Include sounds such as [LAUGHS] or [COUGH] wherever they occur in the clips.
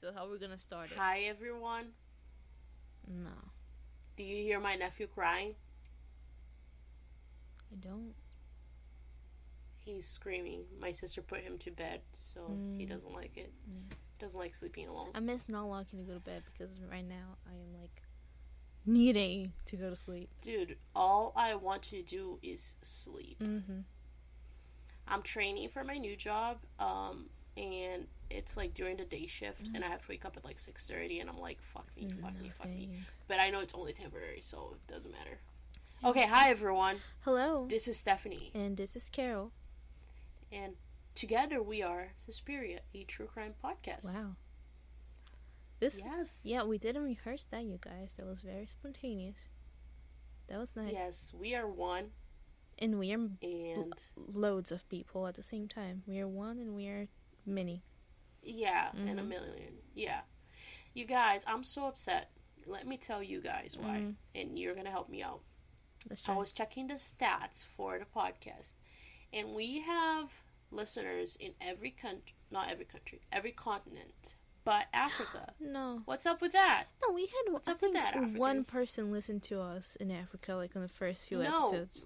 So how are we gonna start it? Hi, everyone. No, Do you hear my nephew crying? I don't. He's screaming. My sister put him to bed, so he Mm. doesn't like it. Yeah. Doesn't like sleeping alone. I miss not locking to go to bed because right now I am like needing to go to sleep. Dude, all I want to do is sleep. Mm-hmm. I'm training for my new job, um, and it's like during the day shift, and I mm-hmm. have to wake up at like 6:30, and I'm like, fuck me, mm-hmm. fuck me, fuck me. But I know it's only temporary, so it doesn't matter. Okay, hi everyone. Hello, This is Stephanie, and this is Carol. and together we are Suspiria, a true crime podcast. Wow. This Yes. yeah, we didn't rehearse that, you guys. That was very spontaneous. That was nice. Yes, we are one, And we are and loads of people at the same time. We are one, and we are many. yeah, and a million. Yeah. You guys, I'm so upset. Let me tell you guys why, Mhm. and you're gonna help me out. Let's I was checking the stats for the podcast, and we have listeners in every country, not every country, every continent, but [GASPS] Africa. No, What's up with that? no, we had. What's I up with that, one person listened to us in Africa, like on the first few No. episodes.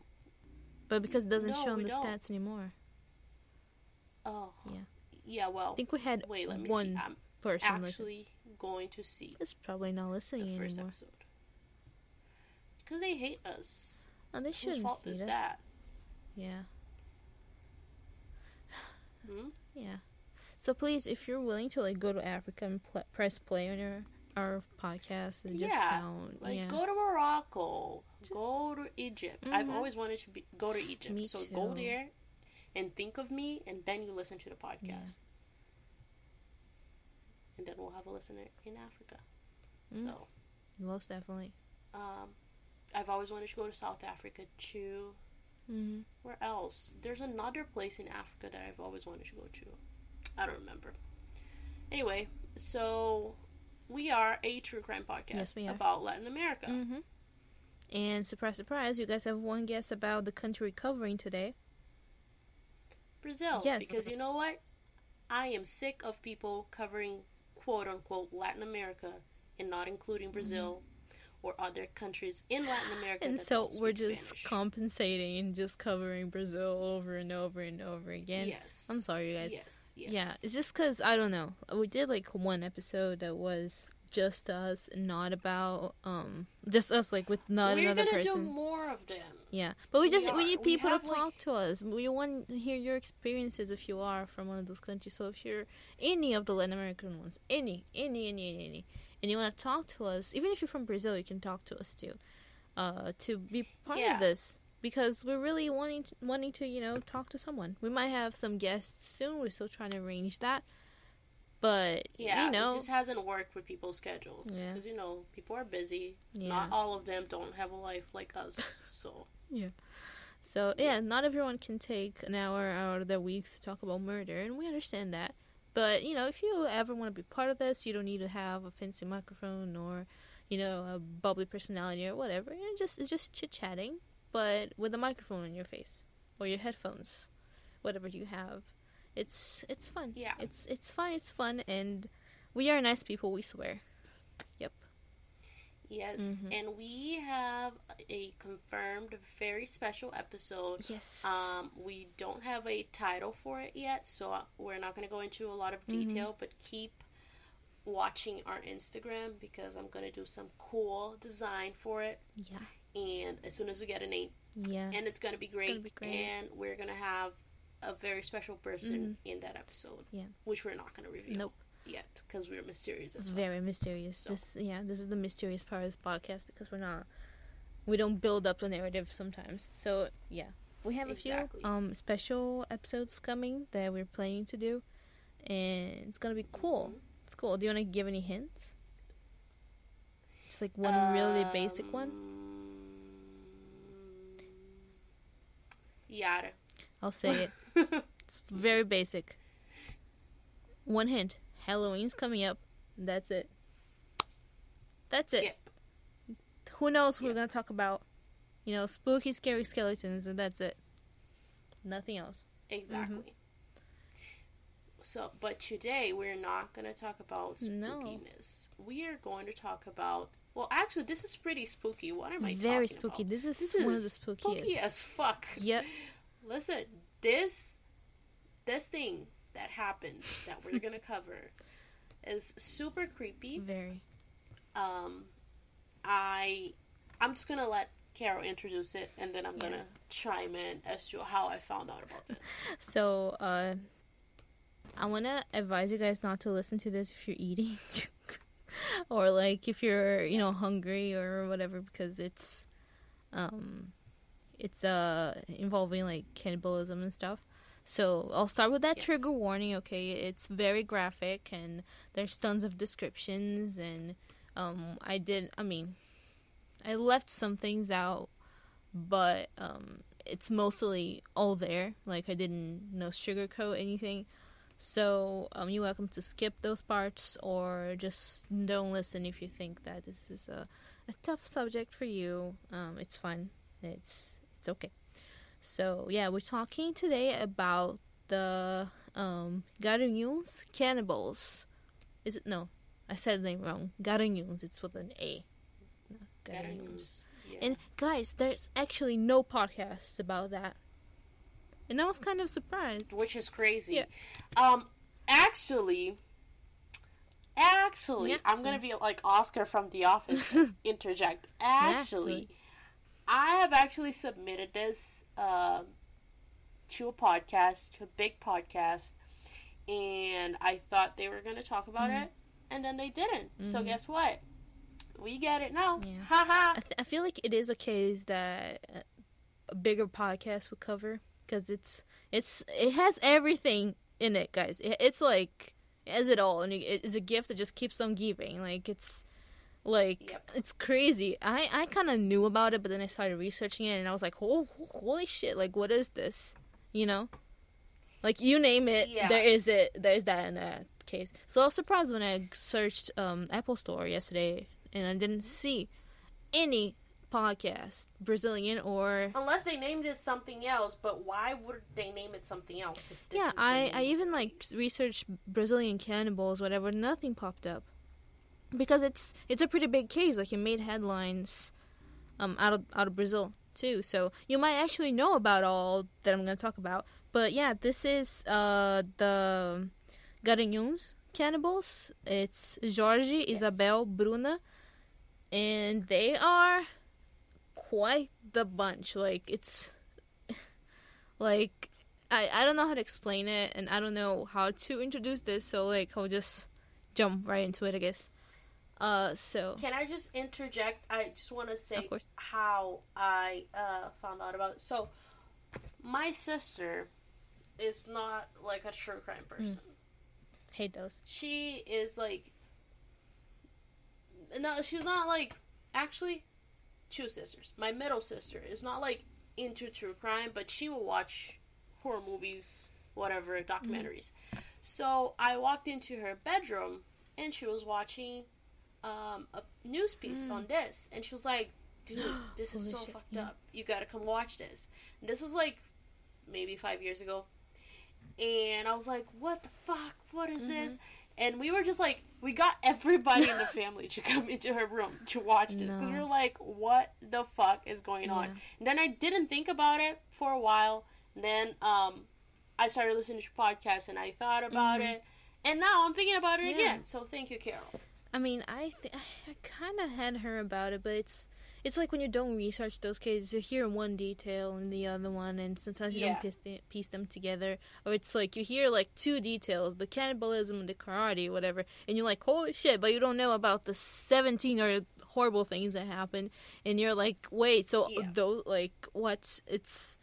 But because it doesn't No, show we the don't. stats anymore, Oh, Yeah. Yeah. Well, I think we had wait, let me one see. I'm person listen. actually going to see It's probably not listening the first anymore. episode because they hate us. No, they shouldn't fault hate is us. that? Yeah, Hmm? yeah. So please, if you're willing to like go to Africa and pl- press play on your our podcast and just Yeah, count, Like yeah. go to Morocco, Just- go to Egypt. I've Mhm. always wanted to be, go to Egypt. Me so go there and think of me, and then you listen to the podcast. And then we'll have a listener in Africa. Mm. So, Most definitely. um, I've always wanted to go to South Africa too. hmm Where else? There's another place in Africa that I've always wanted to go to. I don't remember. Anyway, so we are a true crime podcast Yes, about Latin America. hmm And surprise, surprise, you guys have one guess about the country we're covering today. Brazil. Yes. Because you know what? I am sick of people covering quote unquote Latin America and not including Brazil or other countries in Latin America. Mm-hmm. And so we're just Spanish. compensating and just covering Brazil over and over and over again. Yes. I'm sorry, you guys. Yes. Yes. Yeah, it's just because I don't know. We did like one episode that was just us, not about um just us, like with not another person. We're gonna do more of them. Yeah, but we We just we, are- need we people to have, like- talk to us. We want to hear your experiences if you are from one of those countries. So if you're any of the Latin American ones, any, any, any, any, any, and you want to talk to us, even if you're from Brazil, you can talk to us too. Uh, to be part Yeah. of this because we're really wanting to, wanting to you know talk to someone. We might have some guests soon. We're still trying to arrange that, but Yeah, you know, it just hasn't worked with people's schedules Yeah. because you know people are busy. yeah. Not all of them don't have a life like us. [LAUGHS] So yeah. So yeah, not everyone can take an hour out of their weeks to talk about murder, and we understand that. But you know, if you ever want to be part of this, you don't need to have a fancy microphone or, you know, a bubbly personality or whatever. You know, just it's just chit chatting, but with a microphone in your face or your headphones, whatever you have. It's it's fun. Yeah. It's it's fun. It's fun, and we are nice people. We swear. Yep. Yes, Mhm. and we have a confirmed very special episode Yes. Um, we don't have a title for it yet, so we're not going to go into a lot of Mm-hmm. detail, but keep watching our Instagram because I'm going to do some cool design for it. yeah. And as soon as we get a name, Yeah. and it's going to be great, gonna be great. and we're going to have a very special person in that episode, Mm-hmm. Yeah. which we're not going to reveal Nope. yet because we're mysterious It's as well. very mysterious. So- This, yeah, this is the mysterious part of this podcast because we're not, we don't build up the narrative sometimes. So yeah, we have a few um special episodes coming that we're planning to do, and it's gonna be cool. Mhm. It's cool. Do you want to give any hints? Just like one really basic one. Um, Yada. I'll say [LAUGHS] it. [LAUGHS] It's very basic. One hint: Halloween's coming up. That's it. That's it. Yep. Who knows who Yep. we're gonna talk about? You know, spooky, scary skeletons, and that's it. Nothing else. Exactly. Mm-hmm. So, but today we're not going to talk about No. spookiness. We are going to talk about. Well, actually, this is pretty spooky. What am I Very spooky. about? This is This one of the spookiest. spooky as fuck. Yep. Listen, this this thing that happened that we're gonna [LAUGHS] cover is super creepy. Very. Um, I I'm just gonna let Carol introduce it, and then I'm Yeah. gonna chime in as to how I found out about this. [LAUGHS] So, uh, I want to advise you guys not to listen to this if you're eating. [LAUGHS] or like if you're, you know, hungry or whatever because it's um it's uh involving like cannibalism and stuff. So, I'll start with that Yes. trigger warning, okay? It's very graphic and there's tons of descriptions and um I did I mean I left some things out but um it's mostly all there. Like I didn't no sugarcoat anything. So um, you're welcome to skip those parts or just don't listen if you think that this is a, a tough subject for you. Um, it's fine. It's it's okay. So yeah, we're talking today about the um, Garanhuns cannibals. Is it no? I said the name wrong. Garanhuns. It's with an A. No, Gotta Garanhuns. use- yeah. And guys, there's actually no podcast about that. And I was kind of surprised. which is crazy. Yeah. Um, actually, actually, Yeah. I'm gonna be like Oscar from The Office. [LAUGHS] interject. Actually, I have actually submitted this um to a podcast, to a big podcast, and I thought they were gonna talk about Mm-hmm. it, and then they didn't. So guess what? We get it now. Yeah. Haha. I, th- I feel like it is a case that uh, a bigger podcast would cover because it's it's it has everything in it, guys. It, it's like it has it all, and it, it's a gift that just keeps on giving. Like it's like Yep. it's crazy. I I kind of knew about it, but then I started researching it, and I was like, oh, holy shit! Like what is this? You know, like you name it, there is it. There's that in that case. So I was surprised when I searched um, Apple Store yesterday, and I didn't see any podcast, Brazilian or Unless they named it something else, but why would they name it something else? Yeah, I I even like researched Brazilian cannibals, whatever. Nothing popped up because it's it's a pretty big case. Like it made headlines um out of out of Brazil too. So you might actually know about all that I'm going to talk about. But yeah, this is uh the Garanhuns cannibals. It's Jorge, Isabel, Bruna, and they are quite the bunch. Like it's [LAUGHS] like I I don't know how to explain it, and I don't know how to introduce this. So like I'll just jump right into it, I guess. Uh, so Can I just interject? I just want to say how I uh, found out about it. So, my sister is not like a true crime Hmm. person. hate those. She is like, no, she's not like actually two sisters. My middle sister is not like into true crime, but she will watch horror movies, whatever, documentaries. So I walked into her bedroom and she was watching um, a news piece on this, and she was like, "Dude, [GASPS] this is so shit, fucked yeah. up. You gotta come watch this." And this was like maybe five years ago, and I was like, "What the fuck? What is this?" Mm-hmm. And we were just like, we got everybody in the [LAUGHS] family to come into her room to watch this because we No. were like, "What the fuck is going on?" And then I didn't think about it for a while. And then um, I started listening to podcasts and I thought about it. And now I'm thinking about it Mm-hmm. Yeah. again. So thank you, Carol. I mean, I th- [SIGHS] I kind of had her about it, but it's it's like when you don't research those cases, you hear one detail and the other one, and sometimes you Yeah. don't piece, the- piece them together, or it's like you hear like two details, the cannibalism and the karate, whatever, and you're like, holy shit, but you don't know about the seventeen or horrible things that happened, and you're like, wait, so Yeah. though, like, what? It's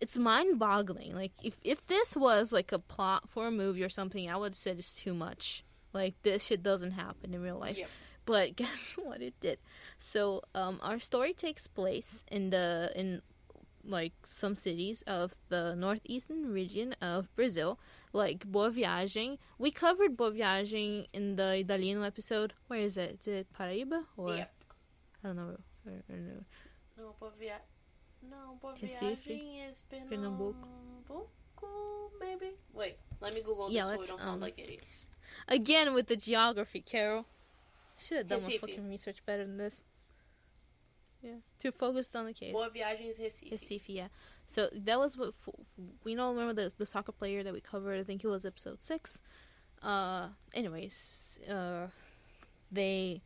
it's mind-boggling. Like, if if this was like a plot for a movie or something, I would say it's too much. Like this shit doesn't happen in real life. Yep. But [LAUGHS] guess what it did? So um our story takes place in the in like some cities of the northeastern region of Brazil, like Boa Viagem. We covered Boa Viagem in the Italiano episode. Where is it? Is it Paraíba or Yep. I don't know. I don't know. No, Boa Via... No, Boa Recife? Viagem is Pernambuco? Pernambuco, maybe? Wait, Let me Google Yeah, this so we don't sound um, like idiots. Again with the geography, Carol. Should have done my fucking research better than this. Yeah, too focused on the case. Boa Viagem's Recife. Recife, yeah. So that was what f- we don't remember the the soccer player that we covered. I think it was episode six. Uh, anyways, uh, they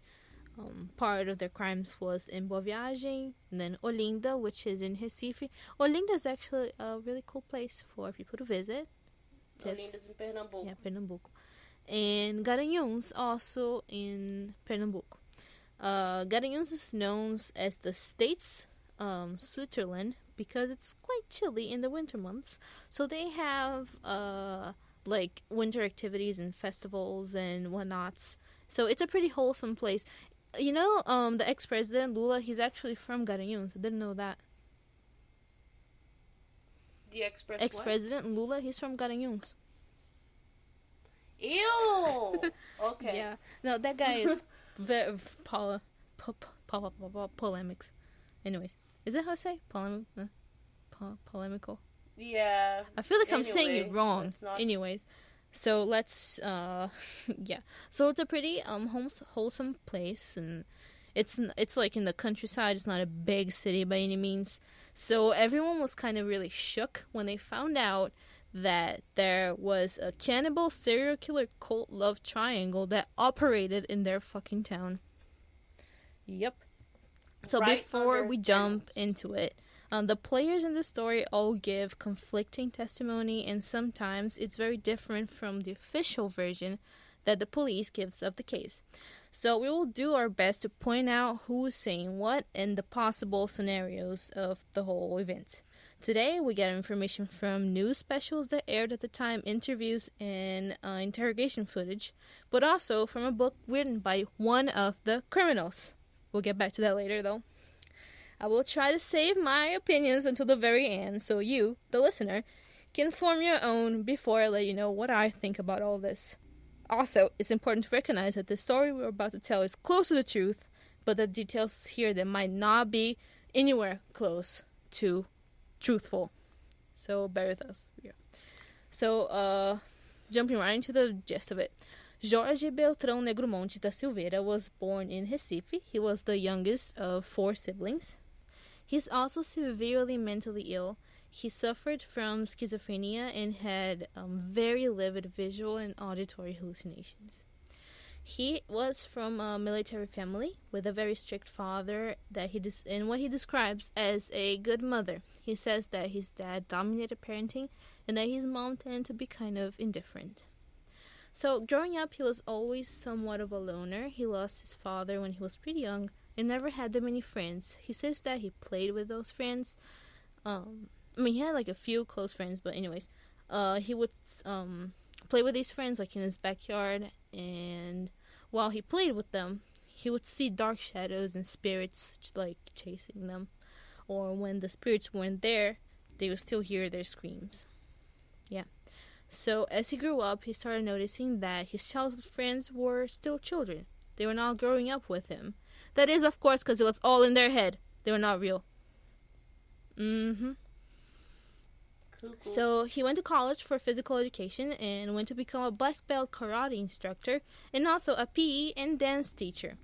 um, part of their crimes was in Boa Viagem, and then Olinda, which is in Recife. Olinda is actually a really cool place for people to visit. Tips. Olinda's in Pernambuco. Yeah, Pernambuco. And Garanhuns, also in Pernambuco. Uh, Garanhuns is known as the state's um, Switzerland because it's quite chilly in the winter months. So they have uh, like winter activities and festivals and whatnots. So it's a pretty wholesome place. You know, um, the ex-president Lula, he's actually from Garanhuns. I didn't know that. The Ex-president Lula, he's from Garanhuns. Ew. [LAUGHS] Okay. Yeah. No, that guy is [LAUGHS] very pola, po, po, po, po, po, polemics. Anyways, is that how I say polemic? Uh, po, polemical. Yeah. I feel like I'm saying it wrong. not- Anyways, so let's uh, [LAUGHS] yeah. So it's a pretty um homes- wholesome place, and it's it's like in the countryside. It's not a big city by any means. So everyone was kind of really shook when they found out that there was a cannibal serial killer cult love triangle that operated in their fucking town. Yep. So Right before we jump into it, um, the players in the story all give conflicting testimony, and sometimes it's very different from the official version that the police gives of the case. So we will do our best to point out who is saying what and the possible scenarios of the whole event. Today, we get information from news specials that aired at the time, interviews, and uh, interrogation footage, but also from a book written by one of the criminals. We'll get back to that later, though. I will try to save my opinions until the very end so you, the listener, can form your own before I let you know what I think about all this. Also, it's important to recognize that the story we're about to tell is close to the truth, but the details here that might not be anywhere close to truthful. So bear with us. Yeah. So, uh, jumping right into the gist of it. Jorge Beltrão Negromonte da Silveira was born in Recife. He was the youngest of four siblings. He's also severely mentally ill. He suffered from schizophrenia and had um, very vivid visual and auditory hallucinations. He was from a military family with a very strict father that he des- and what he describes as a good mother. He says that his dad dominated parenting and that his mom tended to be kind of indifferent. So, growing up, he was always somewhat of a loner. He lost his father when he was pretty young and never had that many friends. He says that he played with those friends. Um, I mean, he had like a few close friends, but anyways, uh, he would um play with these friends like in his backyard, and while he played with them, he would see dark shadows and spirits like chasing them, or when the spirits weren't there, they would still hear their screams. Yeah. So as he grew up, he started noticing that his childhood friends were still children. They were not growing up with him. That is, of course, because it was all in their head. They were not real. Mm-hmm. Mm-hmm. Cuckoo. So he went to college for physical education and went to become a black belt karate instructor and also a PE and dance teacher.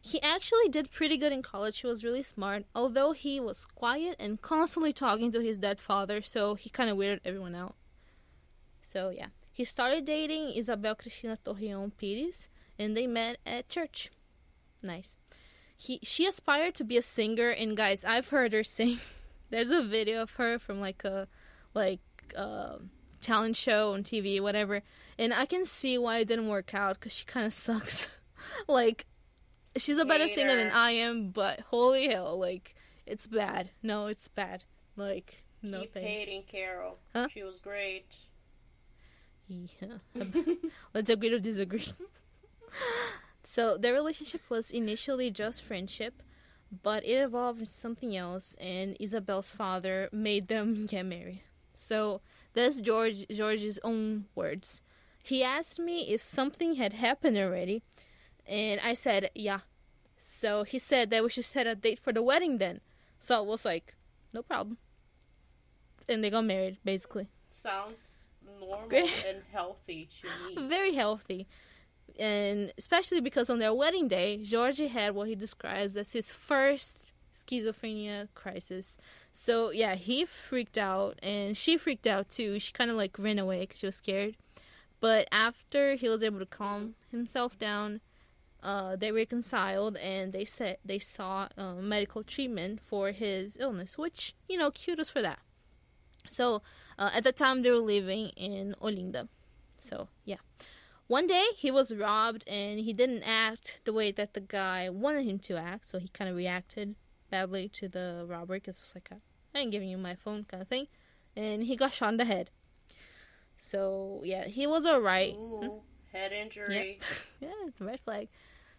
He actually did pretty good in college. He was really smart, although he was quiet and constantly talking to his dead father, so he kind of weirded everyone out. So yeah, he started dating Isabel Cristina Torreon Pires, and they met at church. Nice. He she aspired to be a singer, and guys, I've heard her [LAUGHS] sing. There's a video of her from like a like uh, challenge show on TV, whatever, and I can see why it didn't work out because she kind of sucks. [LAUGHS] like she's a better singer than I am, but holy hell, like it's bad. No, it's bad. Like no Keep thanks. hating Carol. Huh? She was great. Yeah. [LAUGHS] Let's agree to disagree. [LAUGHS] so their relationship was initially just friendship, but it evolved into something else, and Isabel's father made them get married. So that's George George's own words. He asked me if something had happened already, and I said yeah. So he said that we should set a date for the wedding then. So I was like, no problem. And they got married, basically. Sounds normal and healthy to me. [LAUGHS] very healthy. And especially because on their wedding day, Georgie had what he describes as his first schizophrenia crisis. So, yeah, he freaked out and she freaked out too. She kind of like ran away because she was scared. But after he was able to calm himself down, uh, they reconciled and they said they saw uh, medical treatment for his illness, which, you know, kudos for that. So, uh, at the time, they were living in Olinda. So, yeah. One day he was robbed and he didn't act the way that the guy wanted him to act, so he kind of reacted badly to the robber because it was like, I ain't giving you my phone kind of thing. And he got shot in the head. So, yeah, he was alright. Ooh, head injury. yeah, [LAUGHS] red flag.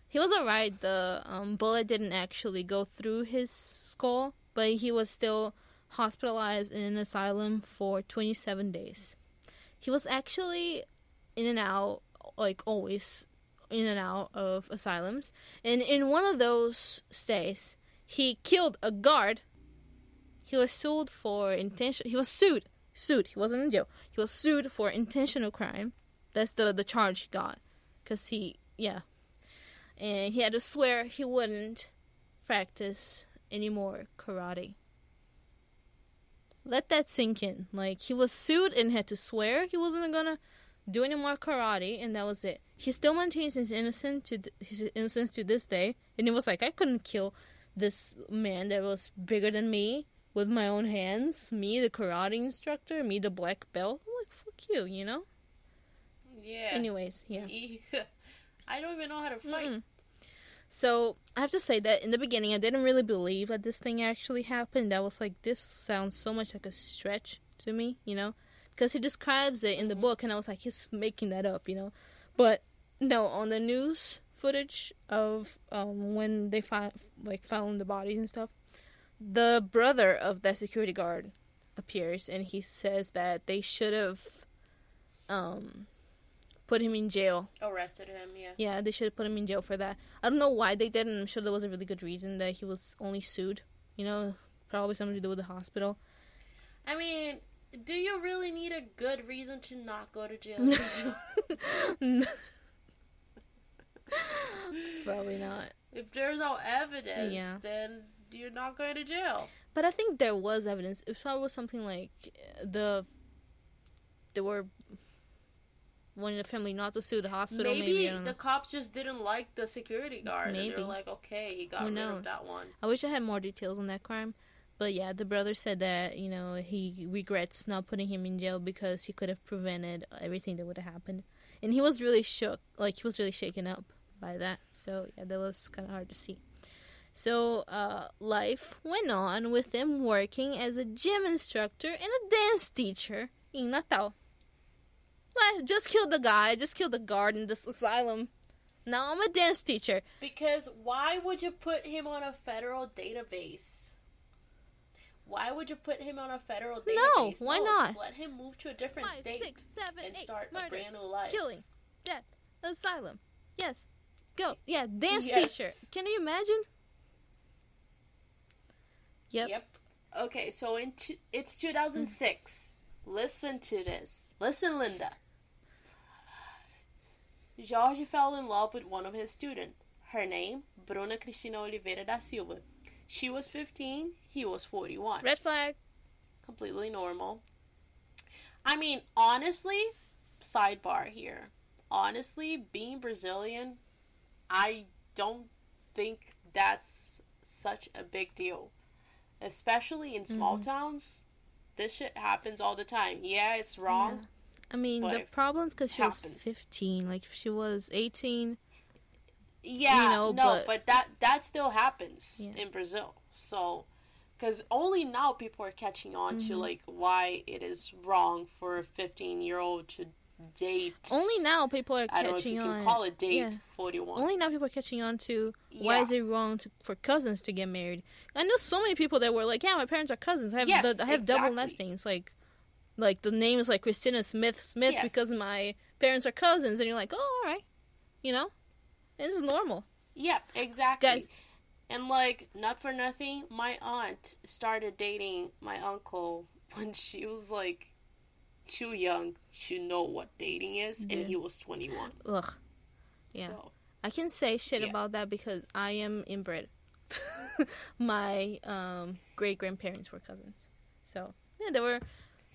He was alright. The um, bullet didn't actually go through his skull, but he was still hospitalized in an asylum for 27 days. He was actually in and out, like always, in and out of asylums. And in one of those stays, he killed a guard. He was sued for intention. He was sued. Sued. He wasn't in jail. He was sued for intentional crime. That's the the charge he got. Cause he, yeah, and he had to swear he wouldn't practice any more karate. Let that sink in. Like he was sued and had to swear he wasn't gonna do any more karate, and that was it. He still maintains his innocence to th- his innocence to this day, and he was like I couldn't kill this man that was bigger than me with my own hands. Me, the karate instructor, me, the black belt. I'm like fuck you, you know. Yeah. Anyways, yeah. [LAUGHS] I don't even know how to fight. Mm-mm. So I have to say that in the beginning, I didn't really believe that this thing actually happened. I was like, this sounds so much like a stretch to me, you know, because he describes it in the mm-hmm. book, and I was like, he's making that up, you know. But no, on the news footage of um, when they found like found the bodies and stuff, the brother of that security guard appears, and he says that they should have um, put him in jail Arrested him, yeah. yeah, they should have put him in jail for that. I don't know why they didn't. I'm sure there was a really good reason that he was only sued. You know, probably something to do with the hospital. I mean, do you really need a good reason to not go to jail? [LAUGHS] [LAUGHS] [LAUGHS] probably not. if there's no evidence, Yeah. then you're not going to jail. But I think there was evidence. If it was something like uh, the, they were wanting the family not to sue the hospital. Maybe, Maybe, I the cops just didn't like the security guard. And Maybe. they're like, okay, he got Who rid knows? of that one. I wish I had more details on that crime. But yeah, the brother said that you know he regrets not putting him in jail because he could have prevented everything that would have happened, and he was really shook, like he was really shaken up by that. So yeah, that was kind of hard to see. So uh, life went on with him working as a gym instructor and a dance teacher in Natal. Like, just killed the guy, just killed the guard in this asylum. Now I'm a dance teacher. Because why would you put him on a federal database? Why would you put him on a federal database? No, why not? Just let him move to a different Five, state six, seven, and eight, start murder. a brand new life. killing, death, asylum. Yes. Go. Yeah, dance Yes. teacher. Can you imagine? Yep. Yep. Okay, so in two, it's 2006. Listen to this. Listen, Linda. Jorge fell in love with one of his students. Her name, Bruna Cristina Oliveira da Silva. She was 15, he was 41. Red flag. Completely normal. I mean, honestly, sidebar here. Honestly, being Brazilian, I don't think that's such a big deal. Especially in small Mm-hmm. towns. This shit happens all the time. Yeah, it's wrong. I mean, the problem's because she was 15. Like, she was 18. Yeah, You know, no, but- but, that that still happens Yeah. in Brazil. So, because only now people are catching on Mm-hmm. to like why it is wrong for a fifteen-year-old to date. Only now people are I don't know if catching you on. can call it date yeah. forty-one. Only now people are catching on to why Yeah. is it wrong to, for cousins to get married? I know so many people that were like, "Yeah, my parents are cousins. I have Yes, the, I have double exactly. last names. Like, like the name is like Christina Smith Smith Yes. because my parents are cousins." And you're like, "Oh, all right," you know, it's normal. Yep, exactly. Guys- and like, not for nothing, my aunt started dating my uncle [LAUGHS] when she was like too young to know what dating is, and he was 21. Ugh. Yeah. So, I can say shit Yeah. about that because I am inbred. [LAUGHS] My um, great grandparents were cousins, so yeah, they were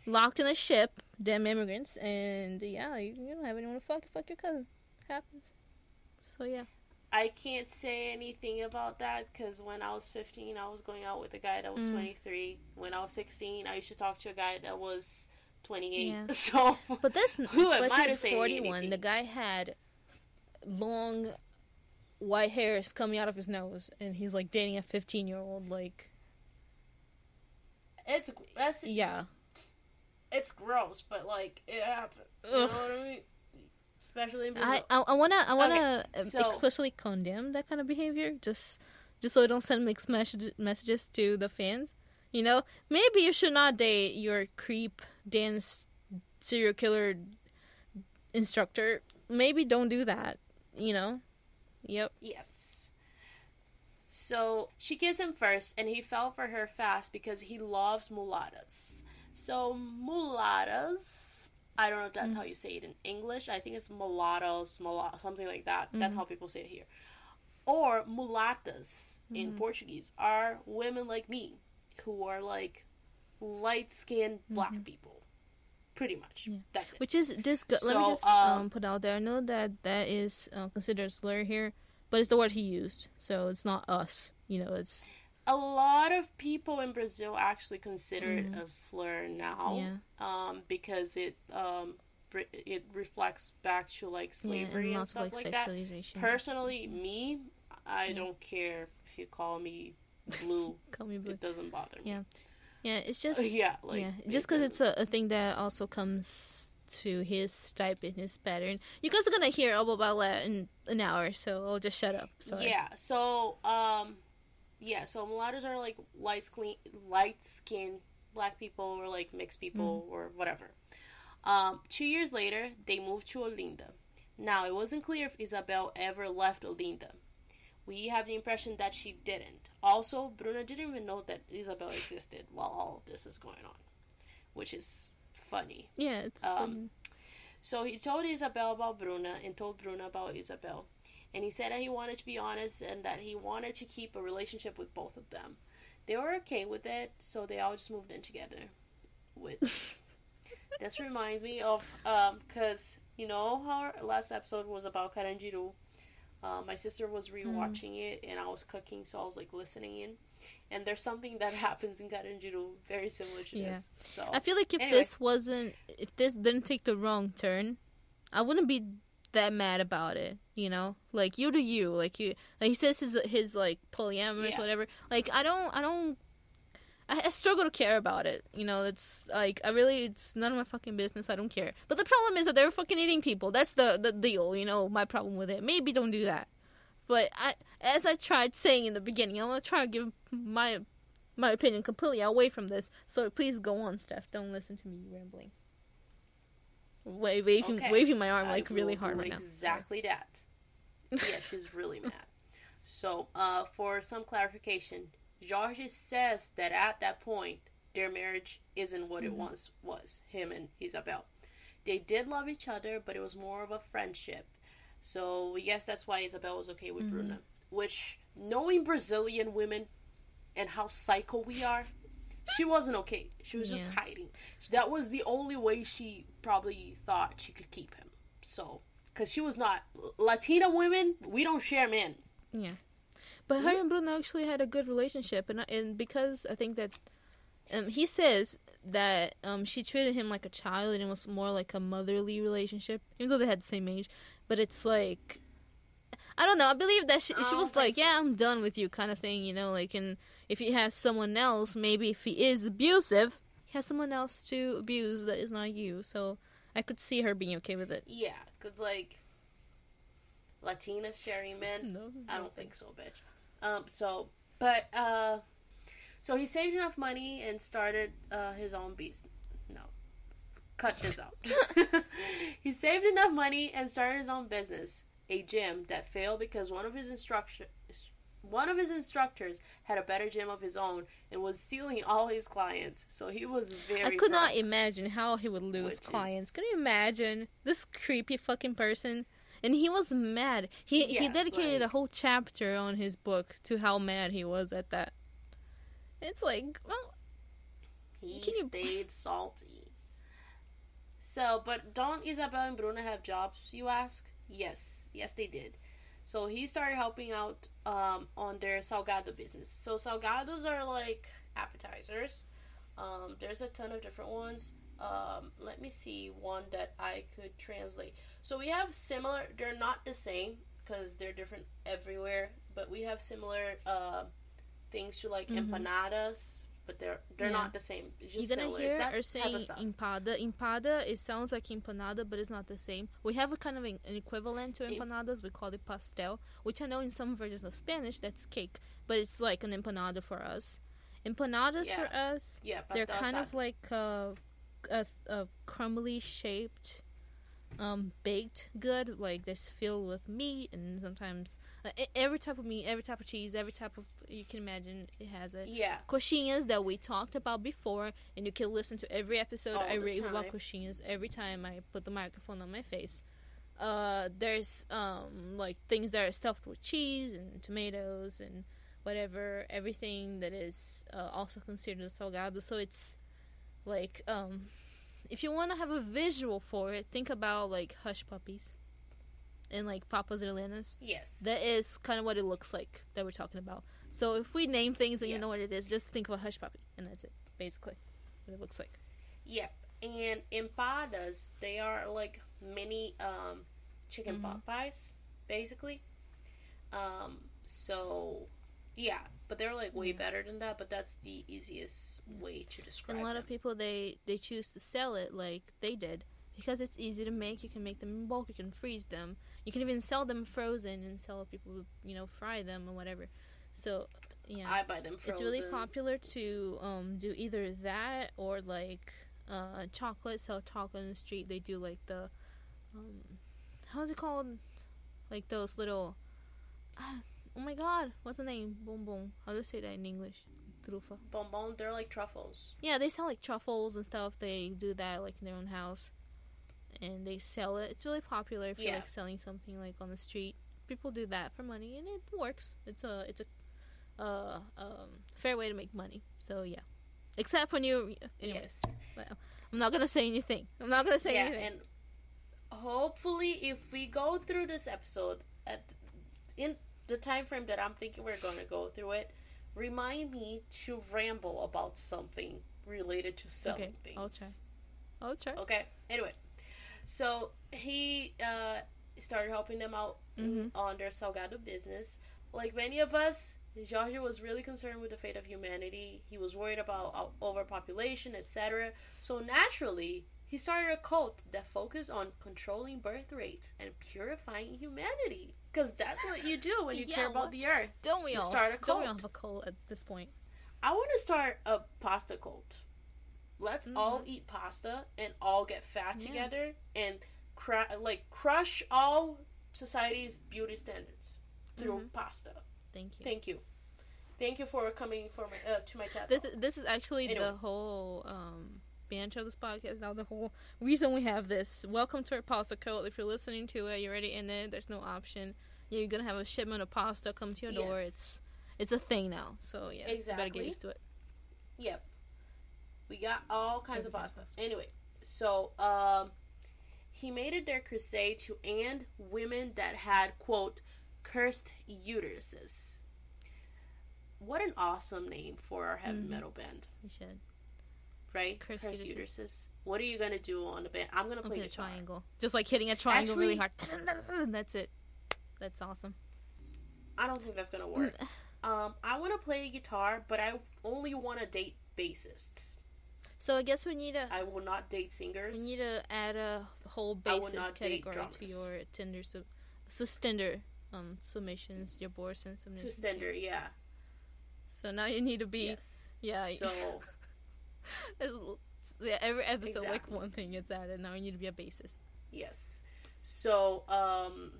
locked in a ship, damn immigrants, and yeah, you, you don't have anyone to fuck. Fuck your cousin. Happens. So yeah. I can't say anything about that because when I was 15, I was going out with a guy that was Mm. 23. When I was 16, I used to talk to a guy that was 28. Yeah. [LAUGHS] So, But this, [LAUGHS] Who am I to say 41, anything? the guy had long white hairs coming out of his nose, and he's like dating a 15 year old. Like, it's that's, yeah. it's gross, but like it happened. You know what I mean? Especially in Brazil. I, I I wanna I wanna Okay, um, so- explicitly condemn that kind of behavior just just so I don't send mixed message, messages to the fans. You know, maybe you should not date your creep dance serial killer instructor. Maybe don't do that. You know. Yep. Yes. So she kissed him first, and he fell for her fast because he loves mulattas. So mulattas, I don't know if that's mm. how you say it in English. I think it's mulattos, mulat, something like that. That's mm-hmm. how people say it here. Or mulatas in mm-hmm. Portuguese are women like me, who are like light skinned black people. Pretty much. That's it. Which is this? Let me just um, um, put out there. I know that that is uh, considered a slur here, but it's the word he used, so it's not us. You know, it's a lot of people in Brazil actually consider it a slur now, Yeah. um, because it um, it reflects back to like yeah, slavery and and stuff like, like that. Personally, me, I don't care if you call me blue. [LAUGHS] Call me blue. it doesn't bother me. Yeah. Yeah, it's just [LAUGHS] yeah, like yeah, just because it's a, a thing that also comes to his type and his pattern. You guys are gonna hear all about that in an hour, so I'll just shut up. Sorry. Yeah. So, um, yeah. So mulattoes are like light skin, light skin black people or like mixed people or whatever. Um, two years later, they moved to Olinda. Now, it wasn't clear if Isabel ever left Olinda. We have the impression that she didn't. Also, Bruna didn't even know that Isabel existed while all of this is going on, which is funny. Yeah, it's Um, been- So he told Isabel about Bruna and told Bruna about Isabel. And he said that he wanted to be honest and that he wanted to keep a relationship with both of them. They were okay with it, so they all just moved in together. Which [LAUGHS] this reminds me of um because you know how our last episode was about Carandiru. Uh, my sister was rewatching it and I was cooking, so I was like listening in. And there's something that [LAUGHS] happens in Carandiru very similar to Yeah. this. So I feel like if anyway. this wasn't, if this didn't take the wrong turn, I wouldn't be that mad about it. You know, like you do you. Like you, like he says his his like polyamorous Yeah. whatever. Like I don't, I don't. I, I struggle to care about it. You know, it's like I really, it's none of my fucking business. I don't care. But the problem is that they're fucking eating people. That's the the deal. You know, my problem with it. Maybe don't do that. But I, as I tried saying in the beginning, I'm gonna try to give my my opinion completely away from this. So please go on, Steph. Don't listen to me rambling. Wa- waving, Okay. waving my arm I like really hard right now. Exactly that. [LAUGHS] Yeah, she's really mad. So, uh, for some clarification, Jorge says that at that point, their marriage isn't what Mm-hmm. it once was, him and Isabel. They did love each other, but it was more of a friendship. So, we guess that's why Isabel was okay with Mm-hmm. Bruna. Which, knowing Brazilian women and how psycho we are, she wasn't okay. She was just hiding. That was the only way she probably thought she could keep him. So, because she was not Latina women, we don't share men. Yeah, but her and Bruno actually had a good relationship, and and because I think that um, he says that um, she treated him like a child, and it was more like a motherly relationship, even though they had the same age. But it's like I don't know. I believe that she, she was like. "Yeah, I'm done with you," kind of thing, you know. Like, and if he has someone else, maybe if he is abusive, he has someone else to abuse that is not you. So I could see her being okay with it. Yeah, because, like, Latinas sharing men, [LAUGHS] No, I don't think so, bitch. Um, so, but, uh, so he saved enough money and started uh, his own business. No, cut this out. [LAUGHS] [LAUGHS] he saved enough money and started his own business, a gym that failed because one of his instructor, one of his instructors had a better gym of his own and was stealing all his clients. So he was very. I could not imagine how he would lose clients. is- Can you imagine this creepy fucking person? And he was mad. He he Yes, dedicated a whole chapter on his book to how mad he was at that. It's like, well, He you- stayed [LAUGHS] salty. So, but don't Isabel and Bruno have jobs, you ask? Yes. Yes, they did. So he started helping out um, on their salgado business. So salgados are like appetizers. Um, there's a ton of different ones. Um, let me see one that I could translate. So we have similar. They're not the same because they're different everywhere. But we have similar uh, things to like empanadas, but they're they're Mm-hmm. Yeah. not the same. It's you're just gonna similar. hear that or saying empada. Empada, it sounds like empanada, but it's not the same. We have a kind of an, an equivalent to empanadas. We call it pastel, which I know in some versions of Spanish that's cake, but it's like an empanada for us. Empanadas for us, yeah, they're kind of like a, a, a crumbly shaped um baked good like this filled with meat and sometimes uh, every type of meat every type of cheese every type of you can imagine it has it yeah. coxinhas that we talked about before and you can listen to every episode. All i rave about coxinhas every time i put the microphone on my face. Uh there's um like things that are stuffed with cheese and tomatoes and whatever everything that is uh, also considered salgado. So it's like um if you want to have a visual for it think about like hush puppies and like papas rellenas. Yes. That is kind of what it looks like that we're talking about. So if we name things and you know what it is, just think of a hush puppy, and that's it, basically, what it looks like. Yep. And empadas, they are like mini um, chicken Mm-hmm. pot pies, basically. Um, so, yeah, but they're like way better than that. But that's the easiest way to describe And a lot them. of people they they choose to sell it like they did because it's easy to make. You can make them in bulk. You can freeze them. You can even sell them frozen and sell people who you know fry them or whatever. So yeah, I buy them frozen. it's really popular to um, do either that or like uh, chocolate. Sell chocolate in the street. They do like the um, how's it called? Like those little. [SIGHS] ah, oh my god, what's the name? Boom. How do you say that in English? Trufa. Bonbon, they're like truffles. Yeah, they sell like truffles and stuff. They do that like in their own house, and they sell it. It's really popular if you're like selling something like on the street. People do that for money, and it works. It's a it's a uh, um, fair way to make money. So yeah, except when you. Yes. I'm not gonna say anything. I'm not gonna say yeah, anything. and hopefully, if we go through this episode at in the time frame that I'm thinking we're going to go through it, remind me to ramble about something related to selling Okay, things. I'll try. I'll try. Okay. Anyway, so he uh, started helping them out Mm-hmm. on their Salgado business. Like many of us, Jorge was really concerned with the fate of humanity. He was worried about overpopulation, etc. So naturally, he started a cult that focused on controlling birth rates and purifying humanity. Because that's what you do when you Yeah, care about the earth. Don't we You all? start a Don't we all cult. have a cult at this point? I want to start a pasta cult. Let's all eat pasta and all get fat Mm-hmm. Yeah. together and cra- like crush all society's beauty standards through Mm-hmm. pasta. Thank you. Thank you, thank you for coming for my, uh, to my TED. This is, this is actually Anyway. the whole um, of this podcast. Now the whole reason we have this. Welcome to our pasta cult. If you're listening to it, you're already in it. There's no option. You're gonna have a shipment of pasta come to your door. It's it's a thing now. So yeah, you better get used to it. Yep, we got all kinds of pasta. Anyway, so um, he made it their crusade to end women that had quote cursed uteruses. What an awesome name for our heavy Mhm. metal band. You should. Right? Uteruses. uteruses. What are you gonna do on the band? I'm gonna play guitar. triangle. Just like hitting a triangle really hard. And [LAUGHS] that's it. That's awesome. I don't think that's gonna work. um, I want to play guitar, but I only want to date bassists. So I guess we need to I will not date singers. we need to add a whole I date category to your Tinder sub, so Tinder um submissions, your Borson submissions. Sustander, yeah, So now you need to be yes. yeah. So [LAUGHS] yeah, every episode like one thing gets added. Now you need to be a bassist. yes. So um,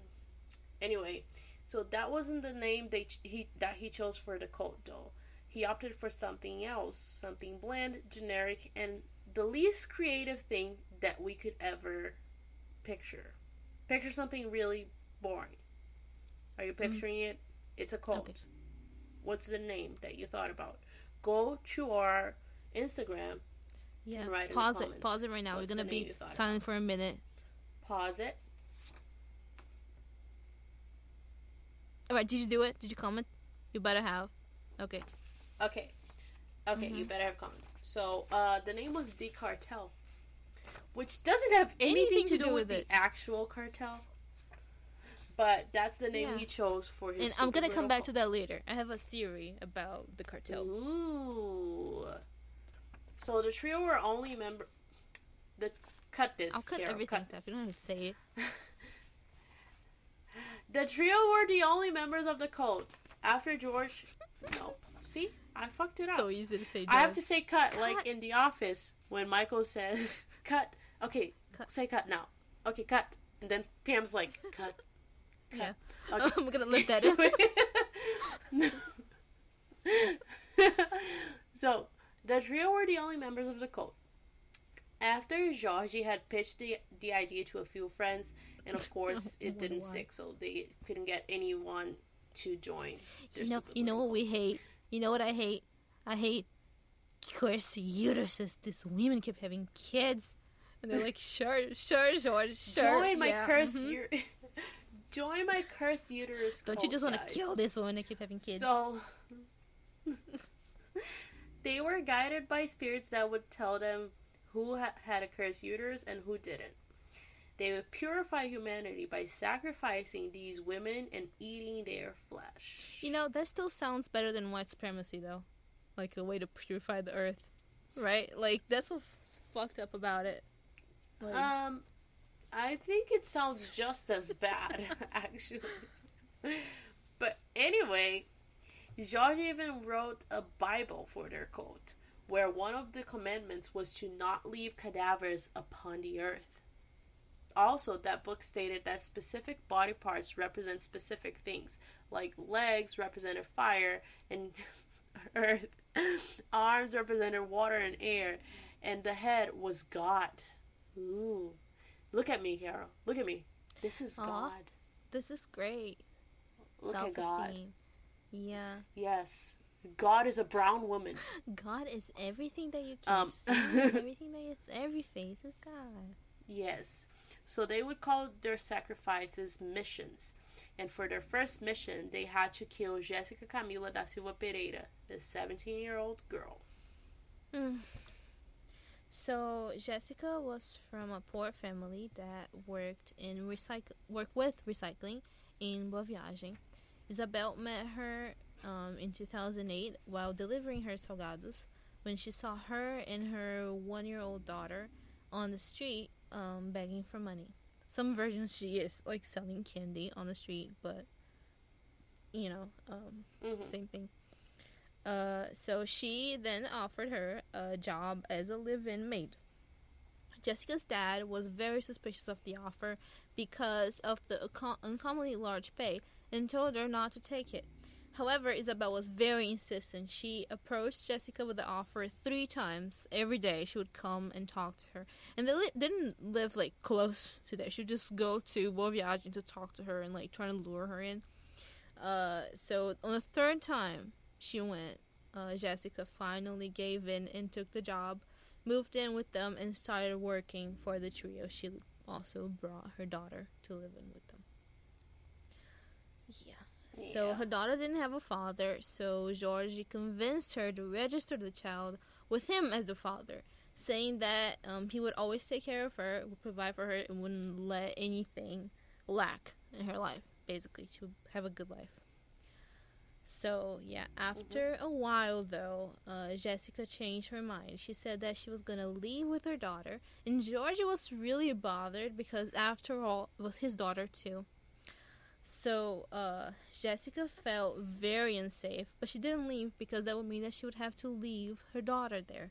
anyway, So that wasn't the name they he that he chose for the cult though. He opted for something else, something bland, generic, and the least creative thing that we could ever picture. Picture something really boring. Are you mm-hmm. picturing mm. it? It's a cult. Okay. What's the name that you thought about? Go to our Instagram yeah. Pause it. Pause it right now. What's We're gonna be silent for a minute. Pause it. All right. Did you do it? Did you comment? You better have. Okay. Okay. Okay. Mm-hmm. You better have comment. So uh, the name was the cartel, which doesn't have anything, anything to, do, do with, with the actual cartel. But that's the name yeah. he chose for his. And I'm gonna come back to that later. I have a theory about the cartel. Ooh. So the trio were only member. The cut this. I'll cut Carol, everything. Cut. You don't have to say it. [LAUGHS] the trio were the only members of the cult. After George, no. See, I fucked it up. So easy to say. I have to say cut, cut, like in the office when Michael says [LAUGHS] cut. Okay, cut. say cut now. Okay, cut. And then Pam's like cut. [LAUGHS] cut. Yeah. Okay. I'm gonna lift that in. so the trio were the only members of the cult. After Georgie had pitched the, the idea to a few friends, and of [LAUGHS] course it didn't stick, so they couldn't get anyone to join. You know, you know what we hate. You know what I hate. I hate cursed uteruses. These women keep having kids, and they're like, [LAUGHS] "Sure, sure, George, sure." Join my yeah. cursed mm-hmm. uterus. [LAUGHS] Join my cursed uterus. Don't cult, you just want to kill this woman that keep having kids? So. They were guided by spirits that would tell them who ha- had a cursed uterus and who didn't. They would purify humanity by sacrificing these women and eating their flesh. You know, that still sounds better than white supremacy, though. Like a way to purify the earth, right? Like that's what's fucked up about it. Like, um, I think it sounds just as bad, [LAUGHS] actually. But anyway, George even wrote a Bible for their cult, where one of the commandments was to not leave cadavers upon the earth. Also, that book stated that specific body parts represent specific things, like legs represented fire and [LAUGHS] earth, arms represented water and air, and the head was God. Ooh. Look at me, Carol. Look at me. This is Aww, God. This is great. Look at God. Yeah. Yes. God is a brown woman. [LAUGHS] God is everything that you can um, see. [LAUGHS] everything that is every face is God. Yes. So they would call their sacrifices missions. And for their first mission, they had to kill Jessica Camila da Silva Pereira, the 17 year old girl. Mm. So Jessica was from a poor family that worked in recycle worked with recycling in Boa Viagem. Isabel met her um, in 2008 while delivering her salgados when she saw her and her one year old daughter on the street um, begging for money. Some versions she is like selling candy on the street, but you know, um, mm-hmm. same thing. Uh, so she then offered her a job as a live in maid. Jessica's dad was very suspicious of the offer because of the uncommonly large pay and told her not to take it. However, Isabel was very insistent. She approached Jessica with the offer three times every day. She would come and talk to her, and they li- didn't live like close to there. She would just go to Boa Viagem to talk to her and like trying to lure her in. Uh, so on the third time she went, uh, Jessica finally gave in and took the job, moved in with them, and started working for the trio. She also brought her daughter to live in with them. Yeah. yeah. So her daughter didn't have a father, so Georgie convinced her to register the child with him as the father, saying that um, he would always take care of her, would provide for her, and wouldn't let anything lack in her life. Basically, to have a good life. So yeah, after mm-hmm. a while though, uh, Jessica changed her mind. She said that she was gonna leave with her daughter, and Georgie was really bothered because after all, it was his daughter too. So uh, Jessica felt very unsafe, but she didn't leave because that would mean that she would have to leave her daughter there.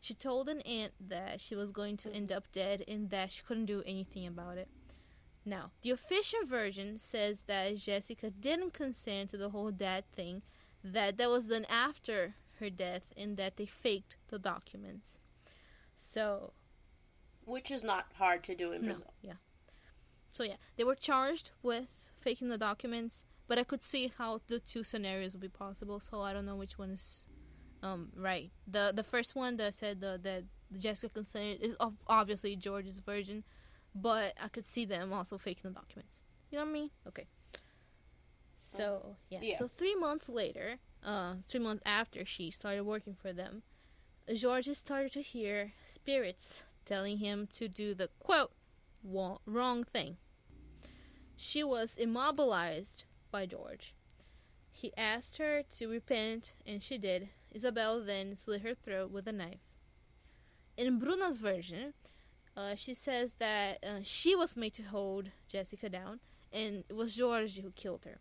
She told an aunt that she was going to end up dead and that she couldn't do anything about it. Now, the official version says that Jessica didn't consent to the whole dad thing, that that was done after her death, and that they faked the documents. So, which is not hard to do in no, Brazil. yeah. So yeah, they were charged with faking the documents, but I could see how the two scenarios would be possible. So I don't know which one is um, right. The the first one that said the, that Jessica consented is obviously George's version, but I could see them also faking the documents. You know what I mean? Okay. So yeah. Yeah. So three months later, uh, three months after she started working for them, George started to hear spirits telling him to do the quote wrong thing. She was immobilized by George. He asked her to repent, and she did. Isabel then slit her throat with a knife. In Bruna's version, uh, she says that uh, she was made to hold Jessica down, and it was George who killed her.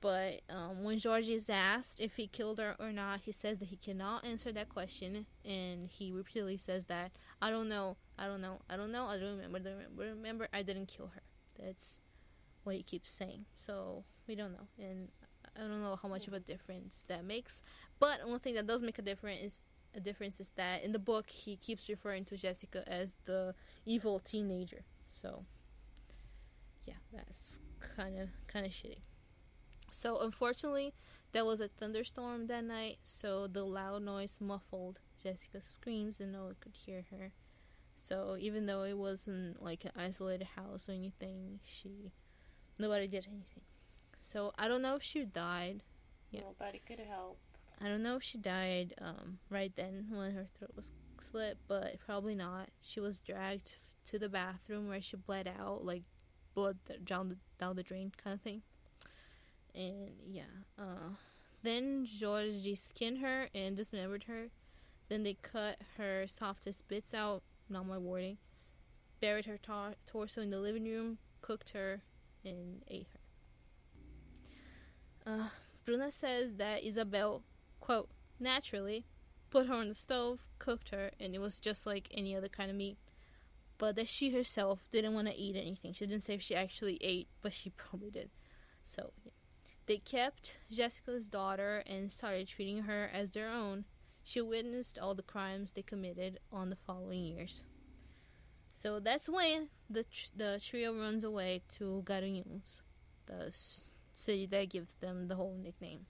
But um, when George is asked if he killed her or not, he says that he cannot answer that question, and he repeatedly says that I don't know, I don't know, I don't know, I don't remember, don't remember, I didn't kill her. That's what he keeps saying. So we don't know, and I don't know how much of a difference that makes. But one thing that does make a difference is a difference is that in the book he keeps referring to Jessica as the evil teenager. So yeah, that's kind of kind of shitty. So unfortunately, there was a thunderstorm that night, so the loud noise muffled Jessica's screams and no one could hear her. So even though it wasn't like an isolated house or anything, she nobody did anything. So I don't know if she died. Yeah. Nobody could help. I don't know if she died um, right then when her throat was slit, but probably not. She was dragged to the bathroom where she bled out, like blood down the down the drain kind of thing. And yeah, uh, then Georgie skinned her and dismembered her. Then they cut her softest bits out, not my wording. Buried her tor- torso in the living room, cooked her, and ate her. Uh, Bruna says that Isabel, quote, naturally put her on the stove, cooked her, and it was just like any other kind of meat. But that she herself didn't want to eat anything. She didn't say if she actually ate, but she [LAUGHS] probably did. So, yeah. They kept Jessica's daughter and started treating her as their own. She witnessed all the crimes they committed on the following years. So that's when the tr- the trio runs away to Garanhuns, the s- city that gives them the whole nickname.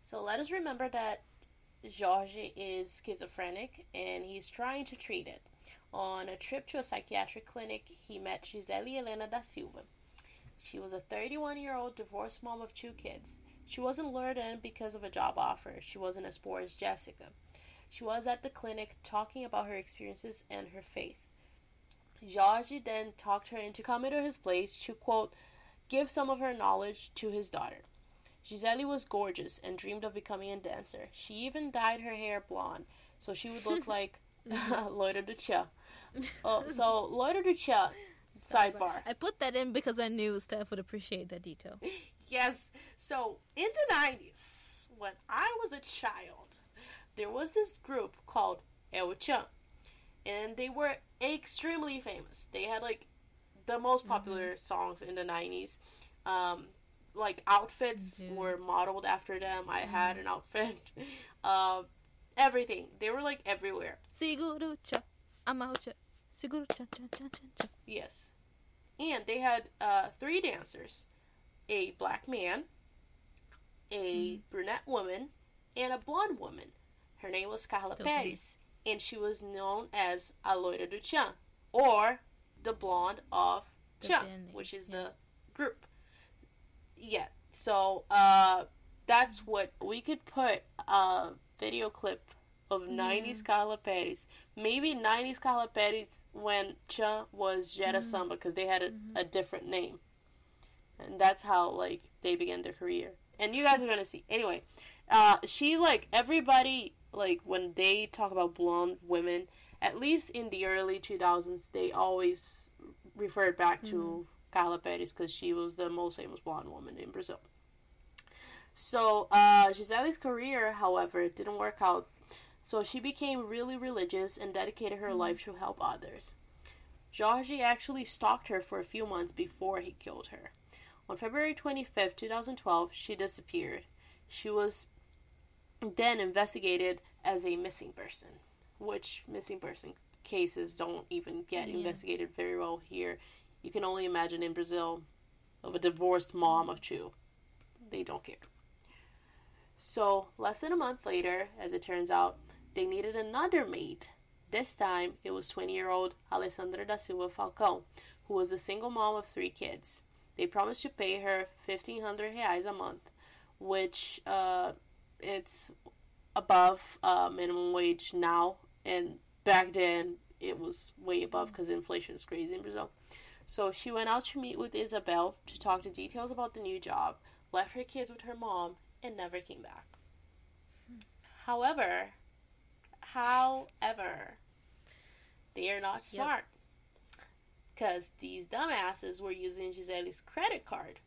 So let us remember that Jorge is schizophrenic and he's trying to treat it. On a trip to a psychiatric clinic, he met Gisele Helena da Silva. She was a 31 year old divorced mom of two kids. She wasn't lured in because of a job offer. She wasn't as poor as Jessica. She was at the clinic talking about her experiences and her faith. George then talked her into coming to his place to, quote, give some of her knowledge to his daughter. Gisele was gorgeous and dreamed of becoming a dancer. She even dyed her hair blonde so she would look [LAUGHS] like mm-hmm. [LAUGHS] Loira do Tchan. Oh, so Loira do Tchan, [LAUGHS] sidebar. I put that in because I knew Steph would appreciate that detail. Yes. So in the 90s, when I was a child, there was this group called É o Tchan. And they were extremely famous. They had like the most popular songs in the 90s. Um, like outfits Mhm. were modeled after them. I had an outfit. Uh, [LAUGHS] everything. They were like everywhere. Seguro cha, amaucha, seguro cha cha cha cha cha. Yes. And they had uh, three dancers a black man, a mm. brunette woman, and a blonde woman. Her name was Carla Still Perez, and she was known as a Loira do Tchan, or the blonde of The Tchan, which is yeah. the group. Yeah, so uh, that's what we could put a video clip of 90s Carla Perez. Maybe 90s Carla Perez when Tchan was Jetta mm. Samba because they had a, mm-hmm. a different name. And that's how, like, they began their career. And you guys are gonna see. Anyway, uh, she, like, everybody, like, when they talk about blonde women, at least in the early 2000s, they always referred back to Carla Perez because she was the most famous blonde woman in Brazil. So, uh, Gisele's career, however, didn't work out. So she became really religious and dedicated her life to help others. Georgie actually stalked her for a few months before he killed her. On February 25th, 2012, she disappeared. She was then investigated as a missing person, which missing person cases don't even get yeah. investigated very well here. You can only imagine in Brazil of a divorced mom of two. They don't care. So, less than a month later, as it turns out, they needed another mate. This time, it was 20 year old Alessandra da Silva Falcão, who was a single mom of three kids. They promised to pay her 1500 reais a month, which uh, it's above uh, minimum wage now, and back then it was way above because inflation is crazy in Brazil. So she went out to meet with Isabel to talk to details about the new job, left her kids with her mom, and never came back. However, however, they are not smart. Because these dumbasses were using Gisele's credit card.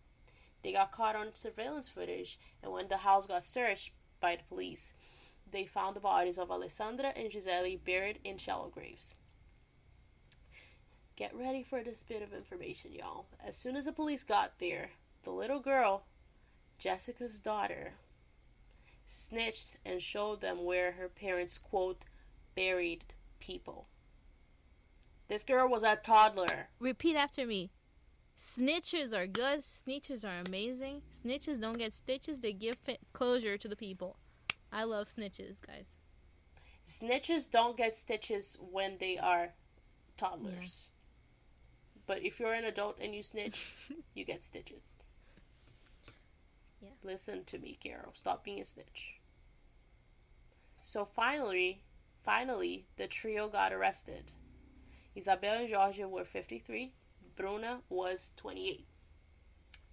They got caught on surveillance footage, and when the house got searched by the police, they found the bodies of Alessandra and Gisele buried in shallow graves. Get ready for this bit of information, y'all. As soon as the police got there, the little girl, Jessica's daughter, snitched and showed them where her parents, quote, buried people. This girl was a toddler. Repeat after me. Snitches are good. Snitches are amazing. Snitches don't get stitches. They give closure to the people. I love snitches, guys. Snitches don't get stitches when they are toddlers. Yeah. But if you're an adult and you snitch, [LAUGHS] you get stitches. Yeah. Listen to me, Carol. Stop being a snitch. So finally, finally, the trio got arrested. Isabel and Georgia were 53. Bruna was 28.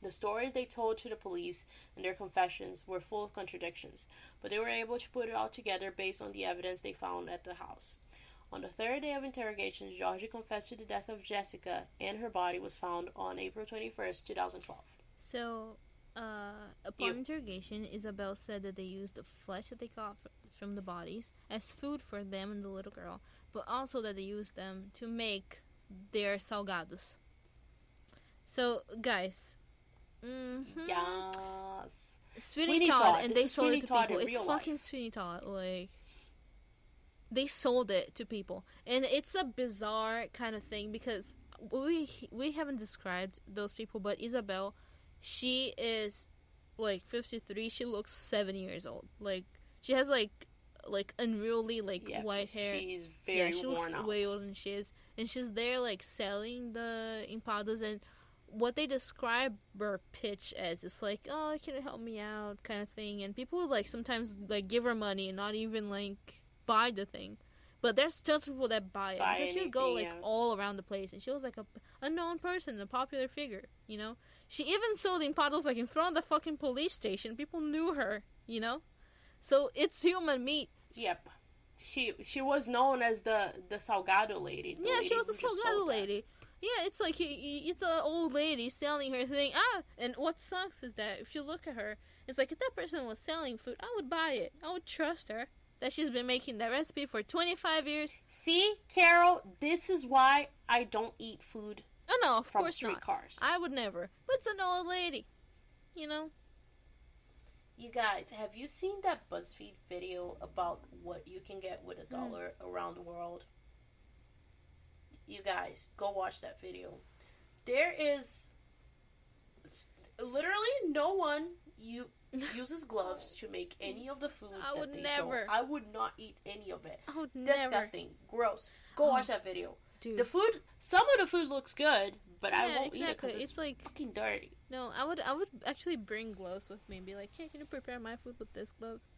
The stories they told to the police and their confessions were full of contradictions, but they were able to put it all together based on the evidence they found at the house. On the third day of interrogation, Georgie confessed to the death of Jessica, and her body was found on April 21st, 2012. So, uh, upon you. interrogation, Isabel said that they used the flesh that they got from the bodies as food for them and the little girl, but also that they used them to make their salgados. So, guys, Mm-hmm. Yes. Sweeney, Sweeney Todd, Todd, and they sold it to Todd people. It's fucking life. Sweeney Todd. Like they sold it to people, and it's a bizarre kind of thing because we we haven't described those people, but Isabel, she is like fifty three. She looks seven years old. Like she has like like unruly like yeah, white hair. She's very yeah, she looks out. way older than she is, and she's there like selling the empadas and what they describe her pitch as is like, oh, can you help me out, kind of thing. And people would like sometimes like give her money and not even like buy the thing. But there's still people that buy it buy because she would go like yeah. all around the place, and she was like a, unknown person, a popular figure. You know, she even sold empadas like in front of the fucking police station. People knew her. You know, so it's human meat. Yep. She she was known as the the Salgado lady. The yeah, lady she was the Salgado lady. Yeah, it's like it's an old lady selling her thing. Ah, and what sucks is that if you look at her, it's like if that person was selling food, I would buy it. I would trust her that she's been making that recipe for 25 years. See, Carol, this is why I don't eat food. Oh no, of from course not. Cars. I would never. But it's an old lady, you know. You guys, have you seen that BuzzFeed video about what you can get with a hmm. dollar mm. around the world? you guys go watch that video. There is literally no one you [LAUGHS] uses gloves to make any of the food I that they never. show. I would not eat any of it. I would Disgusting, never. gross. Go oh, watch that video. Dude. The food, some of the food looks good, but yeah, I won't exactly. eat it because it's, it's, like fucking dirty. No, I would, I would actually bring gloves with me and be like, "Hey, can you prepare my food with this gloves?"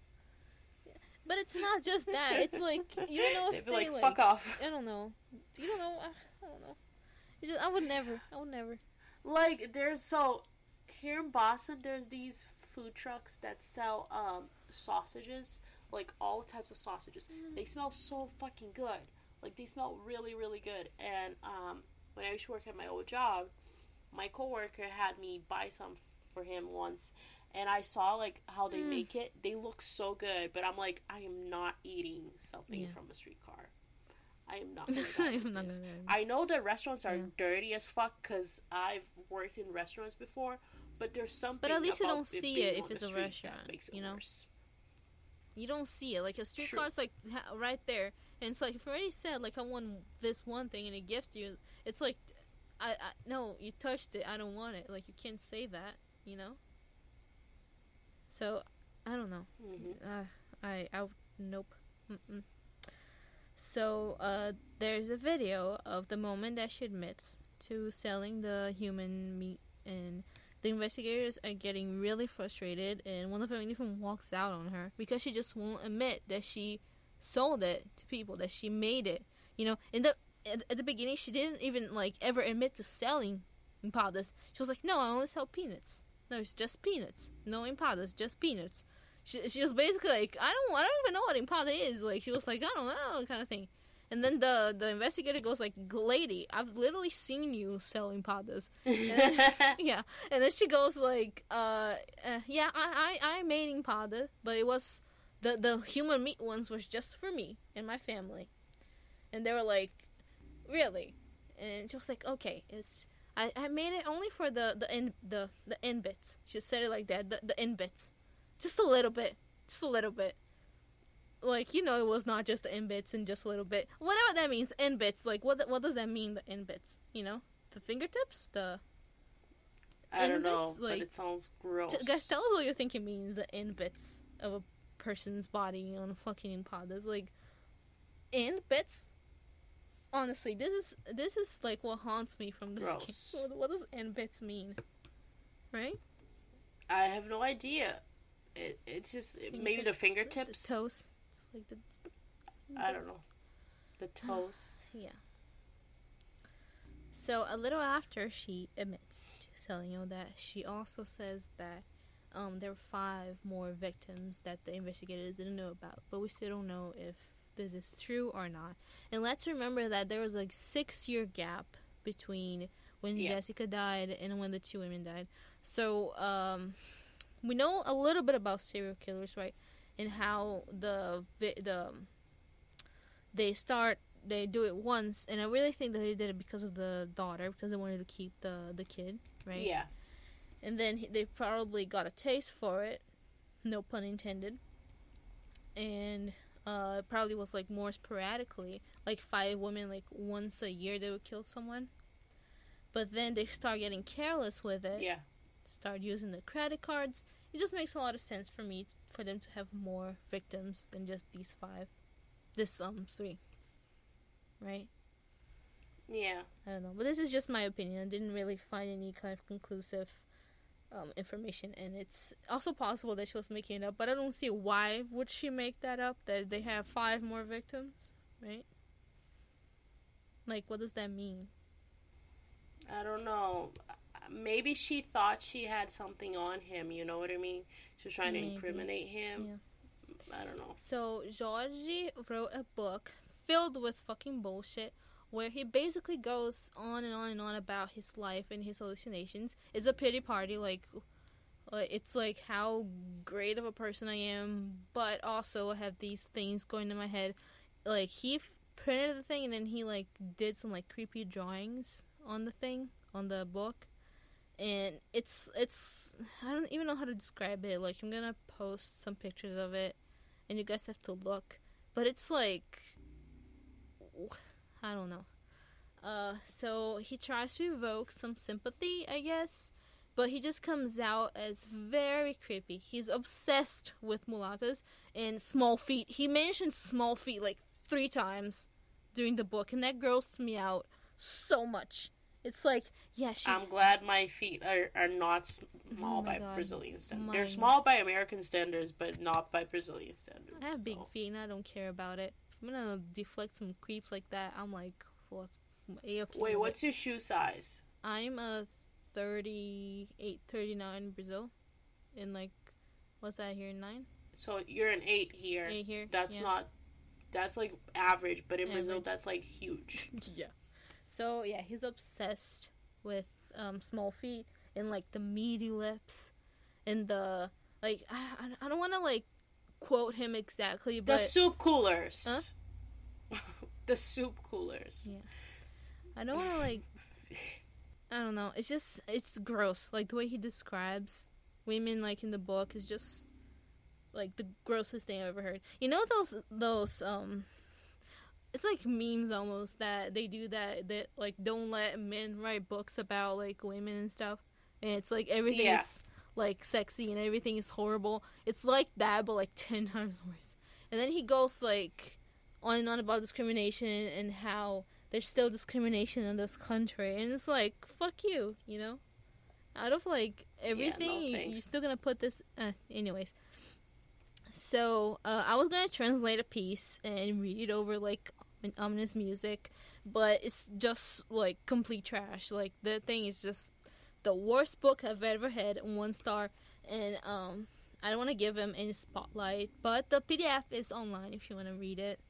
But it's not just that. It's like you don't know [LAUGHS] if they, like, like, fuck off. I don't know. You don't know. I, I don't know. Just, I would never. I would never. Like there's so here in Boston, there's these food trucks that sell um, sausages, like all types of sausages. Mm. They smell so fucking good. Like they smell really, really good. And um, when I used to work at my old job, my coworker had me buy some for him once, and I saw like how they mm. make it. They look so good, but I'm like, I am not eating something yeah. from a streetcar. I am not [LAUGHS] with this. I know that restaurants are yeah. dirty as fuck because I've worked in restaurants before, but there's something. But at least you don't see it if it's a restaurant. Makes it you know, worse. you don't see it. Like a street car is like right there, and it's like if you already said like I want this one thing and it gives you, it's like, I, I no, you touched it. I don't want it. Like you can't say that. You know. So, I don't know. Mm-hmm. Uh, I I nope. Mm-mm. So uh, there's a video of the moment that she admits to selling the human meat, and the investigators are getting really frustrated, and one of them even walks out on her because she just won't admit that she sold it to people, that she made it. You know, in the at, at the beginning, she didn't even like ever admit to selling empadas. She was like, "No, I only sell peanuts. No, it's just peanuts. No empadas, just peanuts." she, she was basically like, I don't, I don't even know what empada is. Like, she was like, I don't know, kind of thing. And then the the investigator goes like, "Lady, I've literally seen you selling empadas." [LAUGHS] yeah, and then she goes like, uh, uh, "Yeah, I, I I made empada, but it was the the human meat ones was just for me and my family." And they were like, "Really?" And she was like, "Okay, it's I, I made it only for the the in the the in bits." She said it like that, the the in bits. Just a little bit. Just a little bit. Like, you know, it was not just the in bits and just a little bit. Whatever that means, in bits. Like, what what does that mean, the in bits? You know? The fingertips? The. I don't know, like, but it sounds gross. T- guys, tell us what you think it means, the in bits of a person's body on a fucking pod. There's like. In bits? Honestly, this is this is like what haunts me from this Gross. game. [LAUGHS] What, what does in bits mean? Right? I have no idea. It it's just maybe the fingertips, the toes, like the. I don't know, the [SIGHS] toes. yeah. So a little after she admits to Celino that she also says that um, there were five more victims that the investigators didn't know about, but we still don't know if this is true or not. And let's remember that there was like six year gap between when yeah. Jessica died and when the two women died. So um, we know a little bit about serial killers, right? And how the the they start they do it once, and I really think that they did it because of the daughter because they wanted to keep the the kid, right? Yeah. And then they probably got a taste for it, no pun intended. And uh, probably was like more sporadically, like five women, like once a year they would kill someone. But then they start getting careless with it. Yeah start using the credit cards. It just makes a lot of sense for me for them to have more victims than just these five. This um three. Right? Yeah. I don't know. But this is just my opinion. I didn't really find any kind of conclusive um, information and it's also possible that she was making it up, but I don't see why would she make that up that they have five more victims, right? Like what does that mean? I don't know maybe she thought she had something on him. You know what I mean? She was trying maybe. to incriminate him. Yeah. I don't know. So Georgie wrote a book filled with fucking bullshit where he basically goes on and on and on about his life and his hallucinations. It's a pity party, like, it's like how great of a person I am, but also I have these things going in my head. Like he f- printed the thing and then he like did some like creepy drawings on the thing on the book and it's it's I don't even know how to describe it. Like I'm gonna post some pictures of it, and you guys have to look. But it's like I don't know. Uh, so he tries to evoke some sympathy, I guess, but he just comes out as very creepy. He's obsessed with mulattoes and small feet. He mentions small feet like three times during the book, and that grossed me out so much. It's like, yeah, she... I'm glad my feet are, are not small oh by God. Brazilian standards. They're small by American standards, but not by Brazilian standards. I have so. big feet and I don't care about it. Gonna deflect some creeps like that, I'm like, what? Okay Wait, what's your shoe size? I'm a 38, 39 in Brazil. In like, what's that here, 9? So you're an 8 here. 8 here. That's yeah. not, that's like average, but in average. Brazil, that's like huge. [LAUGHS] yeah. So yeah, he's obsessed with um, small feet and like the meaty lips and the like. I I don't want to like quote him exactly, but the soup coolers. Huh? [LAUGHS] the soup coolers. Yeah. I don't want to like. I don't know. It's just it's gross. Like the way he describes women, like in the book, is just like the grossest thing I've ever heard. You know those those um. It's like memes almost that they do that that like don't let men write books about like women and stuff, and it's like everything Yeah. is like sexy and everything is horrible. It's like that, but like ten [LAUGHS] times worse. And then he goes like on and on about discrimination and how there's still discrimination in this country, and it's like fuck you, you know. Out of like everything, you, you're still gonna put this. Uh, anyways, so uh, I was gonna translate a piece and read it over like ominous music, but it's just like complete trash. Like the thing is just the worst book I've ever had, one star, and um, I don't want to give him any spotlight. But the PDF is online if you want to read it,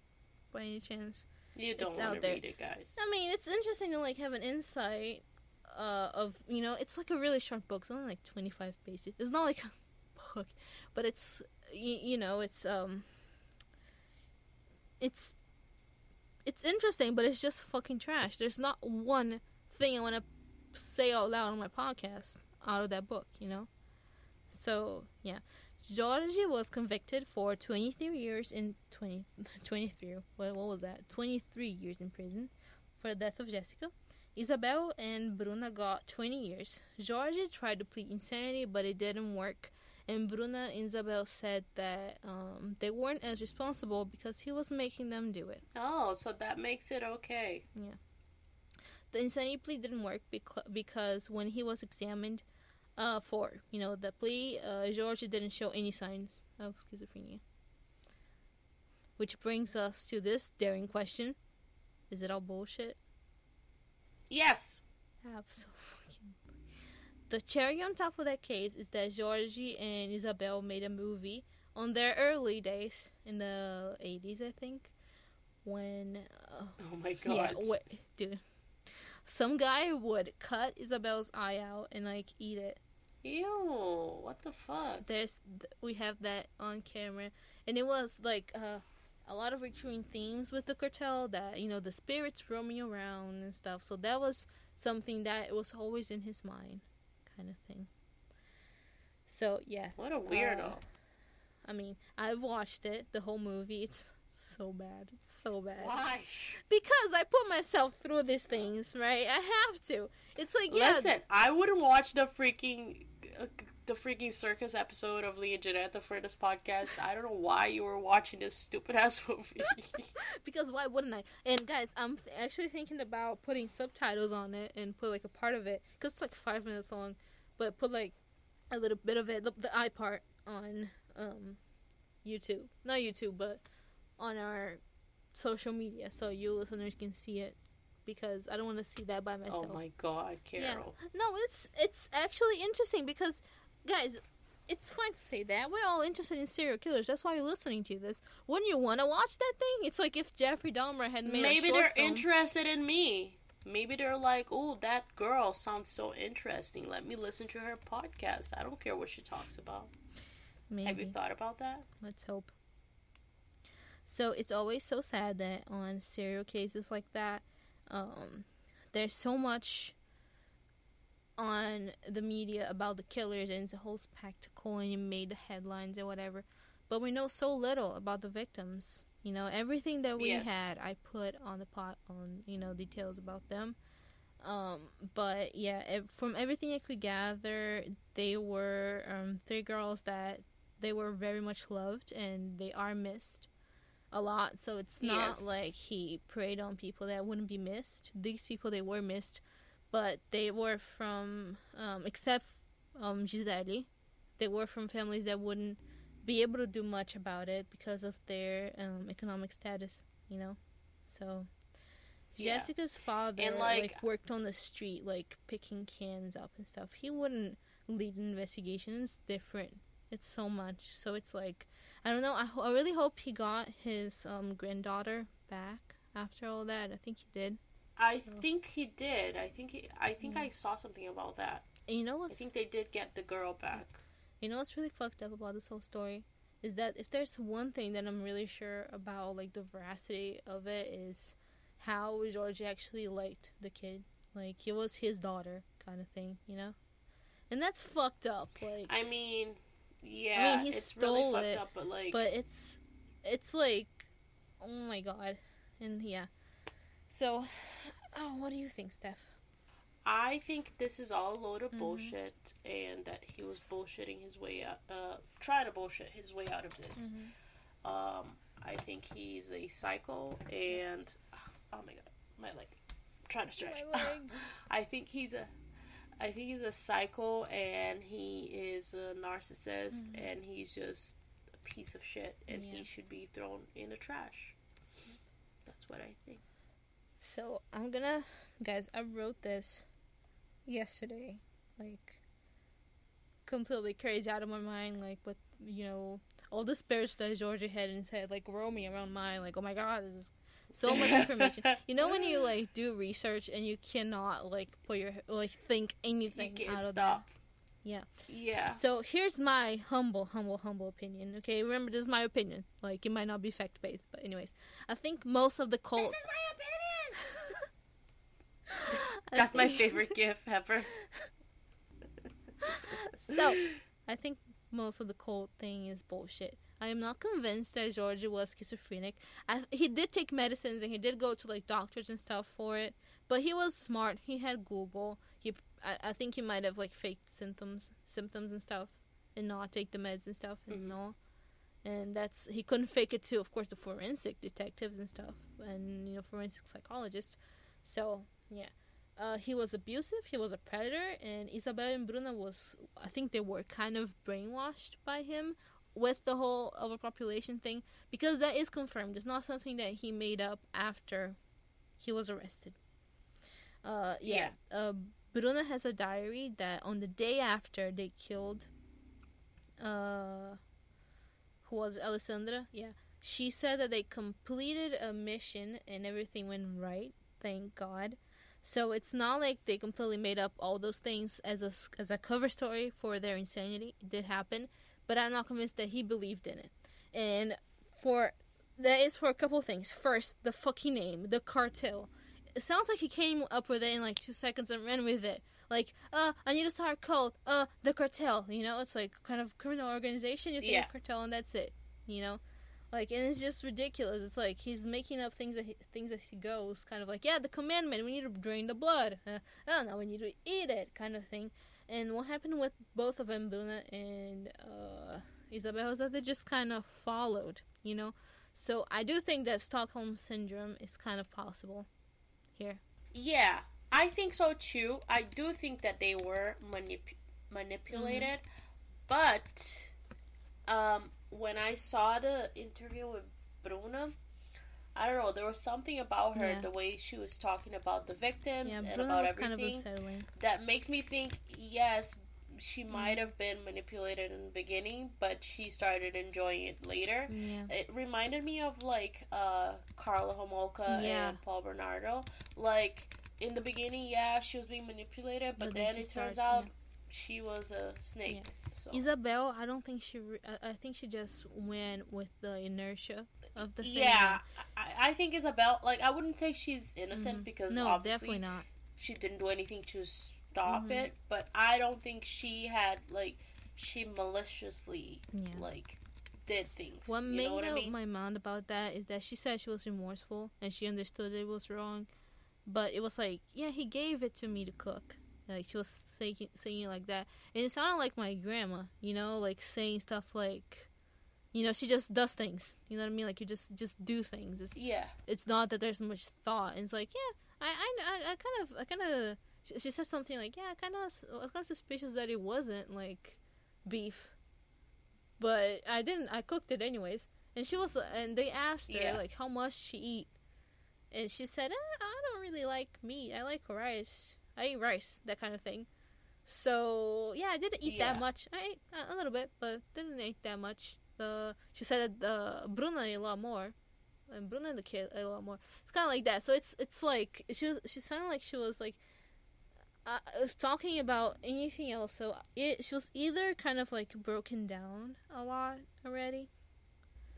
by any chance. You don't want to read it, guys. I mean, it's interesting to like have an insight uh, of you know, it's like a really short book. It's only like twenty five pages. It's not like a [LAUGHS] book, but it's you, you know, it's um, it's it's interesting, but it's just fucking trash. There's not one thing I want to say out loud on my podcast out of that book, you know. So yeah, Georgie was convicted for 23 years in 20, [LAUGHS] 23. What, what was that? 23 years in prison for the death of Jessica. Isabel and Bruna got 20 years. Georgie tried to plead insanity, but it didn't work. And Bruna and Isabel said that um, they weren't as responsible because he was making them do it. Oh, so that makes it okay. The insanity plea didn't work beca- because when he was examined uh, for, you know, the plea, uh, Georgie didn't show any signs of schizophrenia. Which brings us to this daring question: Is it all bullshit? Yes. Absolutely. The cherry on top of that case is that Georgie and Isabel made a movie on their early days in the 80s, I think, when uh, Oh my god. yeah, what, dude. Some guy would cut Isabel's eye out and like eat it. Ew. What the fuck? There's we have that on camera, and it was like uh, a lot of recurring themes with the cartel that you know the spirits roaming around and stuff. So that was something that was always in his mind, kind of thing. So yeah, What a weirdo. Uh, I mean, I've watched it, the whole movie. It's so bad. It's so bad. Why? Because I put myself through these things, right? I have to. It's like yeah, Listen, I wouldn't watch the freaking uh, the freaking circus episode of Leah Janetta for this podcast. I don't know why you were watching this stupid ass [LAUGHS] movie. [LAUGHS] because why wouldn't I? And guys, I'm th- actually thinking about putting subtitles on it and put like a part of it because it's like five minutes long, but put like a little bit of it, the, the eye part on um YouTube, not YouTube, but on our social media, so you listeners can see it because I don't want to see that by oh myself. oh my god, Carol. No, it's it's actually interesting because, guys, it's fine to say that we're all interested in serial killers. That's why you're listening to this. Wouldn't you want to watch that thing? It's like if Jeffrey Dahmer had made Maybe they're film. interested in me. Maybe they're like, oh, that girl sounds so interesting. Let me listen to her podcast. I don't care what she talks about. Maybe. Have you thought about that? Let's hope. So it's always so sad that on serial cases like that, um, there's so much on the media about the killers and it's a whole spectacle and it made the headlines or whatever. But we know so little about the victims. You know, everything that we Yes. had, I put on the pot on you know details about them. Um, but yeah, ev- from everything I could gather, they were um, three girls that they were very much loved and they are missed a lot. So it's not Yes. like he preyed on people that wouldn't be missed. These people they were missed, but they were from um, except um, Gisele, they were from families that wouldn't be able to do much about it because of their um, economic status. You know, so. Yeah. Jessica's father And, like, like- worked on the street, like picking cans up and stuff. He wouldn't lead an investigation. It's different. It's so much. So it's like I don't know. I, ho- I really hope he got his um, granddaughter back after all that. I think he did. I So- think he did. I think he, I think I saw something about that. And you know what? I think they did get the girl back. you know what's really fucked up about this whole story is that if there's one thing that I'm really sure about, like the veracity of it, is how George actually liked the kid. Like he was his daughter, kind of thing, you know. And that's fucked up. Like I mean, yeah, I mean, he it's stole really it, up, but like, but it's it's like, oh my god, and yeah. So, oh, what do you think, Steph? I think this is all a load of mm-hmm. bullshit, and that he was bullshitting his way out, uh, trying to bullshit his way out of this. Mm-hmm. Um, I think he's a psycho, and oh my god, my leg, I'm trying to stretch. [LAUGHS] I think he's a, I think he's a psycho, and he is a narcissist, mm-hmm. and he's just a piece of shit, and yeah. he should be thrown in the trash. That's what I think. So I'm gonna, guys. I wrote this yesterday, like completely crazy out of my mind, like with you know all the spirits that Georgia had in his head, like roaming around mine, like oh my god, this is so much information. you know when you like do research and you cannot like put your like think anything out of stop. that. Yeah. Yeah. So here's my humble, humble, humble opinion. Okay, remember this is my opinion. Like it might not be fact based, but anyways, I think most of the cult. This is my opinion. [LAUGHS] That's think... my favorite gift ever. [LAUGHS] so, I think most of the cult thing is bullshit. I am not convinced that Georgie was schizophrenic. I, he did take medicines and he did go to like doctors and stuff for it, but he was smart. He had Google. He, I, I think he might have like faked symptoms, symptoms and stuff, and not take the meds and stuff, and mm-hmm. no. And that's he couldn't fake it to, of course, the forensic detectives and stuff, and you know forensic psychologists. So yeah, uh, he was abusive. He was a predator, and Isabel and Bruna was. I think they were kind of brainwashed by him with the whole overpopulation thing because that is confirmed. It's not something that he made up after he was arrested. Uh, yeah. yeah. Uh, Bruna has a diary that on the day after they killed, uh, who was Alessandra? Yeah. She said that they completed a mission and everything went right. Thank God. So it's not like they completely made up all those things as a as a cover story for their insanity. It did happen, but I'm not convinced that he believed in it. And for that is for a couple of things. First, the fucking name, the cartel. It sounds like he came up with it in like two seconds and ran with it. Like, uh, I need to start a cult. Uh, the cartel. You know, it's like kind of criminal organization. You think yeah. cartel, and that's it. You know, like, and it's just ridiculous. It's like he's making up things that he, things as he goes, kind of like, yeah, the commandment, we need to drain the blood. Uh, oh, no, we need to eat it, kind of thing. And what happened with both of them, Bruna and uh, Isabel, is that they just kind of followed, you know. So I do think that Stockholm syndrome is kind of possible here. Yeah, I think so too. I do think that they were manip- manipulated, mm-hmm. but um, when I saw the interview with Bruna, I don't know, there was something about her, yeah. the way she was talking about the victims yeah, and about everything, kind of that makes me think, yes, she might have been manipulated in the beginning, but she started enjoying it later. Yeah. It reminded me of like uh, Karla Homolka yeah. and Paul Bernardo. Like in the beginning, yeah, she was being manipulated, but, but then, then it turns out she was a snake. So. Isabel, I don't think she. Re- I think she just went with the inertia of the. Yeah, I, I think Isabel. Like, I wouldn't say she's innocent mm-hmm. because no, obviously definitely not. She didn't do anything to stop mm-hmm. it, but I don't think she had like she maliciously yeah. like did things. What you made what I mean? my mind about that is that she said she was remorseful and she understood it was wrong, but it was like, yeah, he gave it to me to cook. Like she was saying saying like that, and it sounded like my grandma. You know, like saying stuff like, you know, she just does things. You know what I mean? Like you just just do things. It's, yeah. It's not that there's much thought. And it's like, yeah, I I I kind of I kind of. She, she said something like, yeah, I kind of I was kind of suspicious that it wasn't like beef, but I didn't. I cooked it anyways. And she was, and they asked her yeah. like how much she eat, and she said, eh, I don't really like meat. I like rice. I eat rice, that kind of thing. So yeah, I didn't eat yeah. that much. I ate a little bit, but didn't eat that much. The she said that uh, Bruna a lot more, and Bruna and the kid a lot more. It's kind of like that. So it's it's like she was she sounded like she was like uh, talking about anything else. So it she was either kind of like broken down a lot already.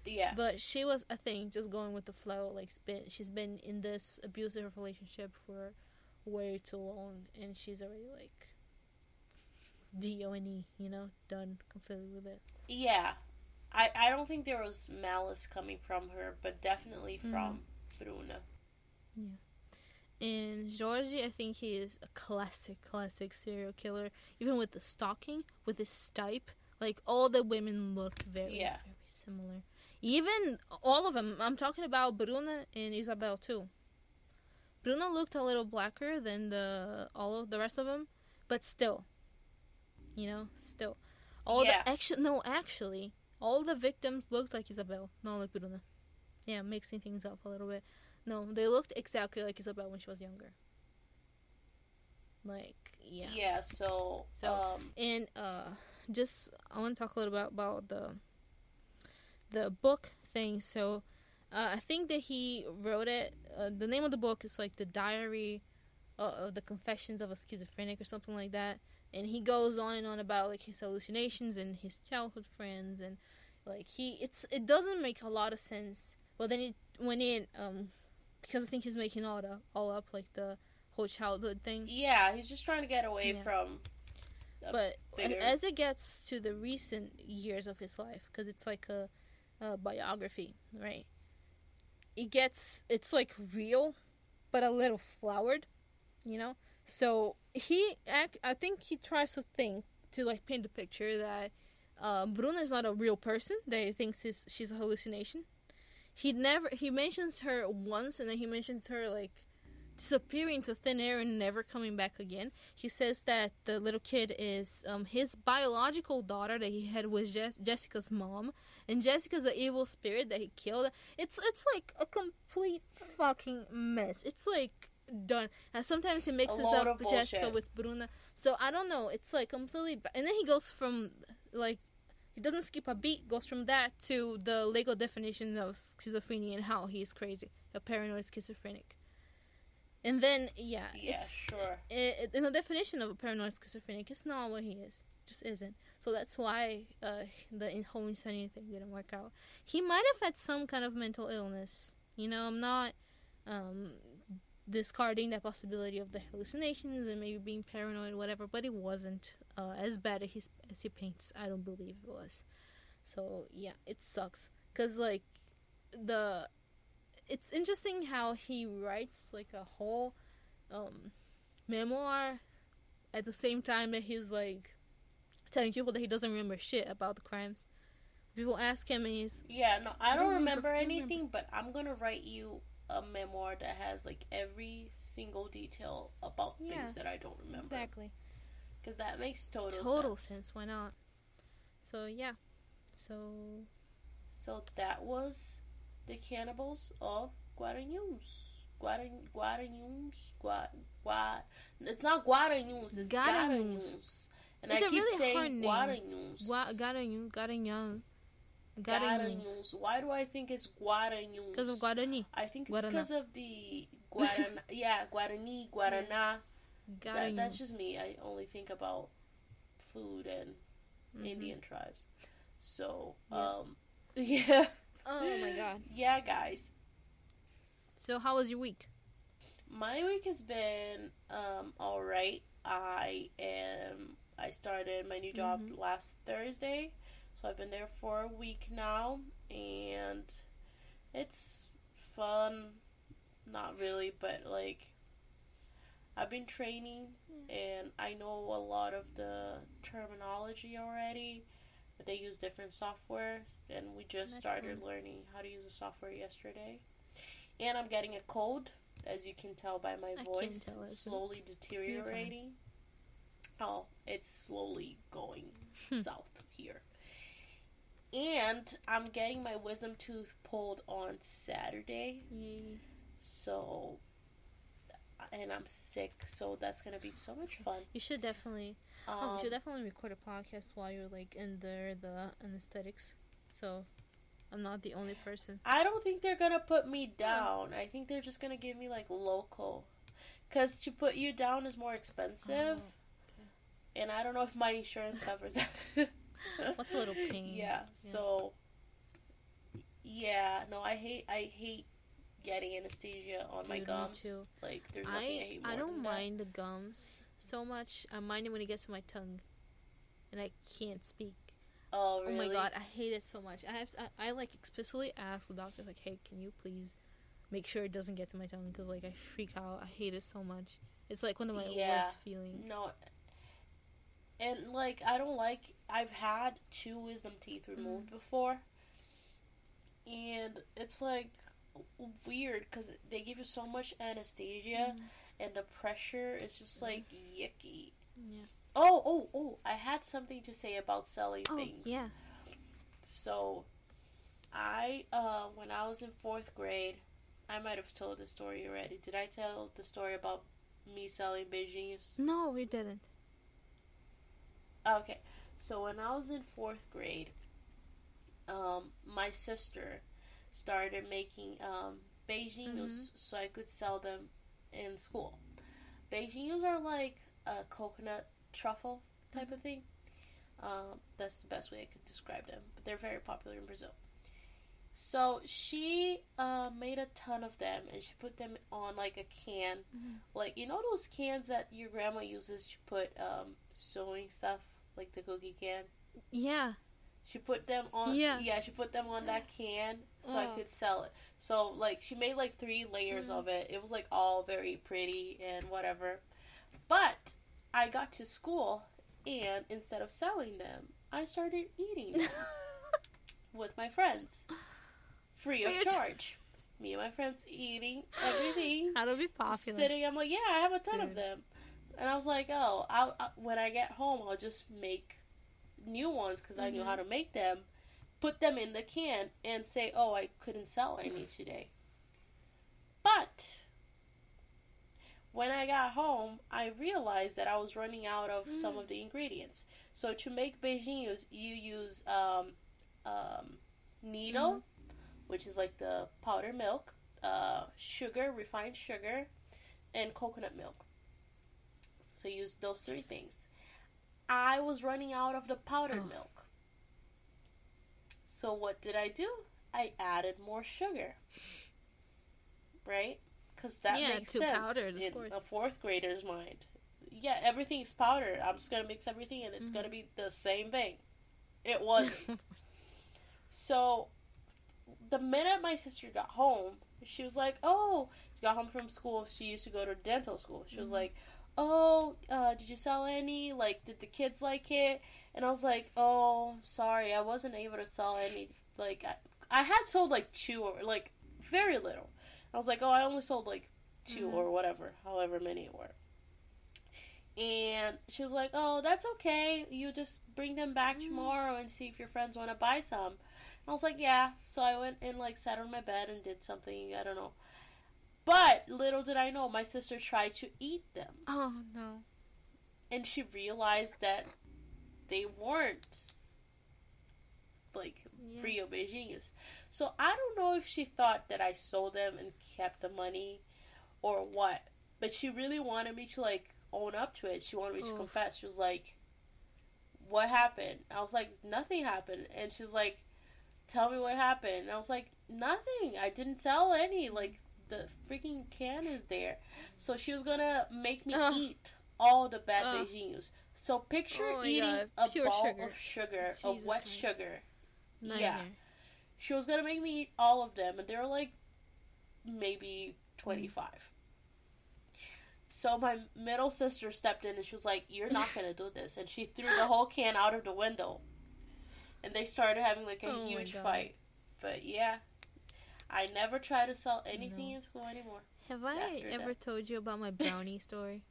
Yeah. But she was, I think, just going with the flow. Like, been, she's been in this abusive relationship for way too long, and she's already like D O N E, you know, done completely with it. Yeah, I I don't think there was malice coming from her, but definitely from mm. Bruna. Yeah. And Georgie, I think he is a classic, classic serial killer. Even with the stalking, with his stipe, like all the women looked very, yeah. very similar. Even all of them. I'm talking about Bruna and Isabel too. Bruna looked a little blacker than the all of the rest of them, but still, you know, still, all yeah. the actually no, actually, all the victims looked like Isabel, not like Bruna. Yeah, mixing things up a little bit. No, they looked exactly like Isabel when she was younger. Like, yeah. Yeah. So. So um, and uh, just I want to talk a little bit about the the book thing. So uh, I think that he wrote it. Uh, the name of the book is like the Diary uh, of the Confessions of a Schizophrenic or something like that. And he goes on and on about like his hallucinations and his childhood friends and like he it's it doesn't make a lot of sense. Well, then it when it um because I think he's making all the all up like the whole childhood thing. Yeah, he's just trying to get away yeah. from. But bigger... as it gets to the recent years of his life, because it's like a, a biography, right? it gets it's like real, but a little flowered, you know. So he, act, I think he tries to think to like paint the picture that uh, Bruna is not a real person. That he thinks she's a hallucination. He never he mentions her once, and then he mentions her like disappearing to thin air and never coming back again. He says that the little kid is um, his biological daughter that he had with Jess- Jessica's mom, and Jessica's the evil spirit that he killed. It's it's like a complete fucking mess. It's like done. And sometimes he mixes up Jessica with Bruna. So I don't know. It's like completely. Ba- and then he goes from like he doesn't skip a beat. Goes from that to the legal definition of schizophrenia and how he's crazy, a paranoid schizophrenic. And then yeah, yeah, sure. It, in the definition of a paranoid schizophrenic, it's not what he is. Just isn't. So that's why uh, the whole insanity thing didn't work out. He might have had some kind of mental illness. You know, I'm not um, discarding that possibility of the hallucinations and maybe being paranoid, whatever. But it wasn't uh, as bad as he, as he paints. I don't believe it was. So yeah, it sucks. Cause like the, it's interesting how he writes like a whole um, memoir at the same time that he's like telling people that he doesn't remember shit about the crimes. People ask him, and he's yeah, no, I don't, remember, remember anything, but I'm gonna write you a memoir that has like every single detail about yeah, things that I don't remember. Exactly. Because that makes total total sense. sense. Why not? So yeah, so so that was the cannibals of Guaranius. Guaran Guaranius. Gua, Gua, it's not Guaranius. It's Garanhuns. And it's I keep really saying Guaranius. Gua- Garanhuns. Garanhuns. Why do I think it's Guaranius? Because of Guarani. I think it's because of the Guarana. [LAUGHS] yeah, Guarani, Guarana. Yeah. That, that's just me. I only think about food and mm-hmm. Indian tribes. So, yeah. um, [LAUGHS] yeah. Oh my god. Yeah, guys. So, how was your week? My week has been um, all right. I am I started my new job mm-hmm. last Thursday, so I've been there for a week now, and it's fun. Not really, but like I've been training, and I know a lot of the terminology already. But they use different software, and we just That's started fun. learning how to use the software yesterday. And I'm getting a cold, as you can tell by my I voice, slowly deteriorating. Oh, it's slowly going [LAUGHS] south here. And I'm getting my wisdom tooth pulled on Saturday. Mm. So, and I'm sick, so that's gonna be so much fun. You should definitely, um, oh, you should um, definitely record a podcast while you're like in there the anesthetics. So, I'm not the only person. I don't think they're gonna put me down. I think they're just gonna give me like local, cause to put you down is more expensive. Oh and I don't know if my insurance covers that. [LAUGHS] [LAUGHS] What's a little pain? Yeah, yeah, So, Yeah, no, I hate I hate getting anesthesia on Dude, my gums. too. Like there's nothing I, I hate more I don't mind the gums so much. I mind it when it gets to my tongue, and I can't speak. Oh really? Oh my god, I hate it so much. I have I, I like explicitly ask the doctor like, hey, can you please make sure it doesn't get to my tongue because like I freak out. I hate it so much. It's like one of my Yeah. worst feelings. No. And like I don't like I've had two wisdom teeth Mm. removed before, and it's like weird because they give you so much anesthesia, Mm. and the pressure is just like yucky. Yeah. Oh, oh, oh! I had something to say about selling Oh things. yeah. So, I uh, when I was in fourth grade, I might have told the story already. Did I tell the story about me selling beijinhos? No, we didn't. Okay, so when I was in fourth grade, um, my sister started making um, beijinhos so I could sell them in school. beijinhos are like a coconut truffle type of thing. Um, that's the best way I could describe them, but they're very popular in Brazil. So she uh, made a ton of them, and she put them on like a can, Mhm. like you know those cans that your grandma uses to put um, sewing stuff, like the cookie can. Yeah. She put them on. Yeah. Yeah, she put them on that can so I Oh. could sell it. So like she made like three layers Mhm. of it. It was like all very pretty and whatever. But I got to school and instead of selling them, I started eating them [LAUGHS] with my friends, free of Free of char- charge. Me and my friends eating everything. [LAUGHS] How to be Just popular. sitting, I'm like, yeah, I have a ton of them, and I was like, oh, I'll, I, when I get home, I'll just make new ones because I knew Mhm. how to make them, put them in the can, and say, oh, I couldn't sell any [LAUGHS] today. But when I got home, I realized that I was running out of some of the ingredients. So to make beijinhos, you use um, um, Ninho, which is like the powdered milk, uh, sugar, refined sugar, and coconut milk. So use those three things. I was running out of the powdered Oh. milk. So what did I do? I added more sugar. Right? Because that Yeah, makes sense powdered, in course. a fourth grader's mind. Yeah, everything's powdered. I'm just gonna mix everything and it's Mm-hmm. gonna be the same thing. It wasn't. [LAUGHS] So, the minute my sister got home, she was like, "Oh, she got home from school. She used to go to dental school. She was Mhm. like, "Oh, uh, did you sell any? Like, did the kids like it?" And I was like, "Oh, sorry, I wasn't able to sell any. Like, I, I had sold like two or like very little. I was like, oh, I only sold like 2 Mhm. or whatever, however many it were." And she was like, "Oh, that's okay. You just bring them back Mm. tomorrow and see if your friends want to buy some." And I was like, "Yeah." So I went and like sat on my bed and did something. I don't know. But little did I know, my sister tried to eat them, oh no. and she realized that they weren't like Yeah. Rio Beijinhos. So I don't know if she thought that I sold them and kept the money or what. But she really wanted me to like own up to it. She wanted me to confess. She was like, What happened? I was like, Nothing happened. And she was like, Tell me what happened. And I was like, Nothing. I didn't sell any. Like the freaking can is there. So she was gonna make me Ugh. eat all the bad Ugh. Beijinhos. So picture Oh eating God, a pure ball sugar. of sugar, of Jesus wet Christ. sugar. Nightmare. She was gonna make me eat all of them, and they were like maybe mm. twenty five. So my middle sister stepped in and she was like, "You're not gonna do this," and she threw the whole can out of the window. And they started having like a Oh huge fight. But yeah, I never try to sell anything No. in school anymore. Have I ever that. told you about my brownie [LAUGHS] story?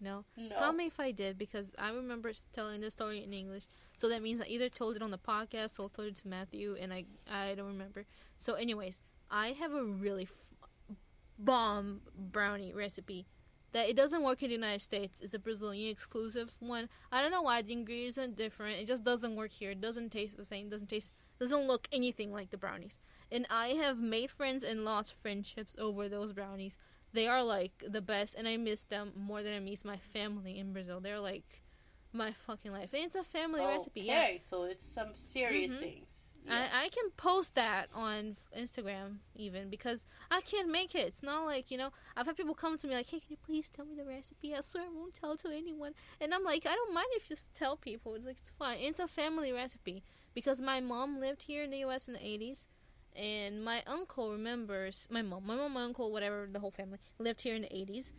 No. No. Stop me if I did because I remember telling this story in English. So that means I either told it on the podcast or told it to Matthew, and I I don't remember. So, anyways, I have a really f- bomb brownie recipe that it doesn't work in the United States. It's a Brazilian exclusive one. I don't know why the ingredients are different. It just doesn't work here. It doesn't taste the same. Doesn't taste doesn't look anything like the brownies. And I have made friends and lost friendships over those brownies. They are like the best, and I miss them more than I miss my family in Brazil. They're like my fucking life. And it's a family recipe. Yeah. Okay, so it's some serious Mhm. things. Yeah. I, I can post that on Instagram even because I can't make it. It's not like, you know, I've had people come to me like, hey, can you please tell me the recipe? I swear I won't tell to anyone. And I'm like, I don't mind if you tell people. It's like, it's fine. It's a family recipe because my mom lived here in the U.S. in the 80s. And my uncle remembers, my mom, my mom, my uncle, whatever, the whole family lived here in the 80s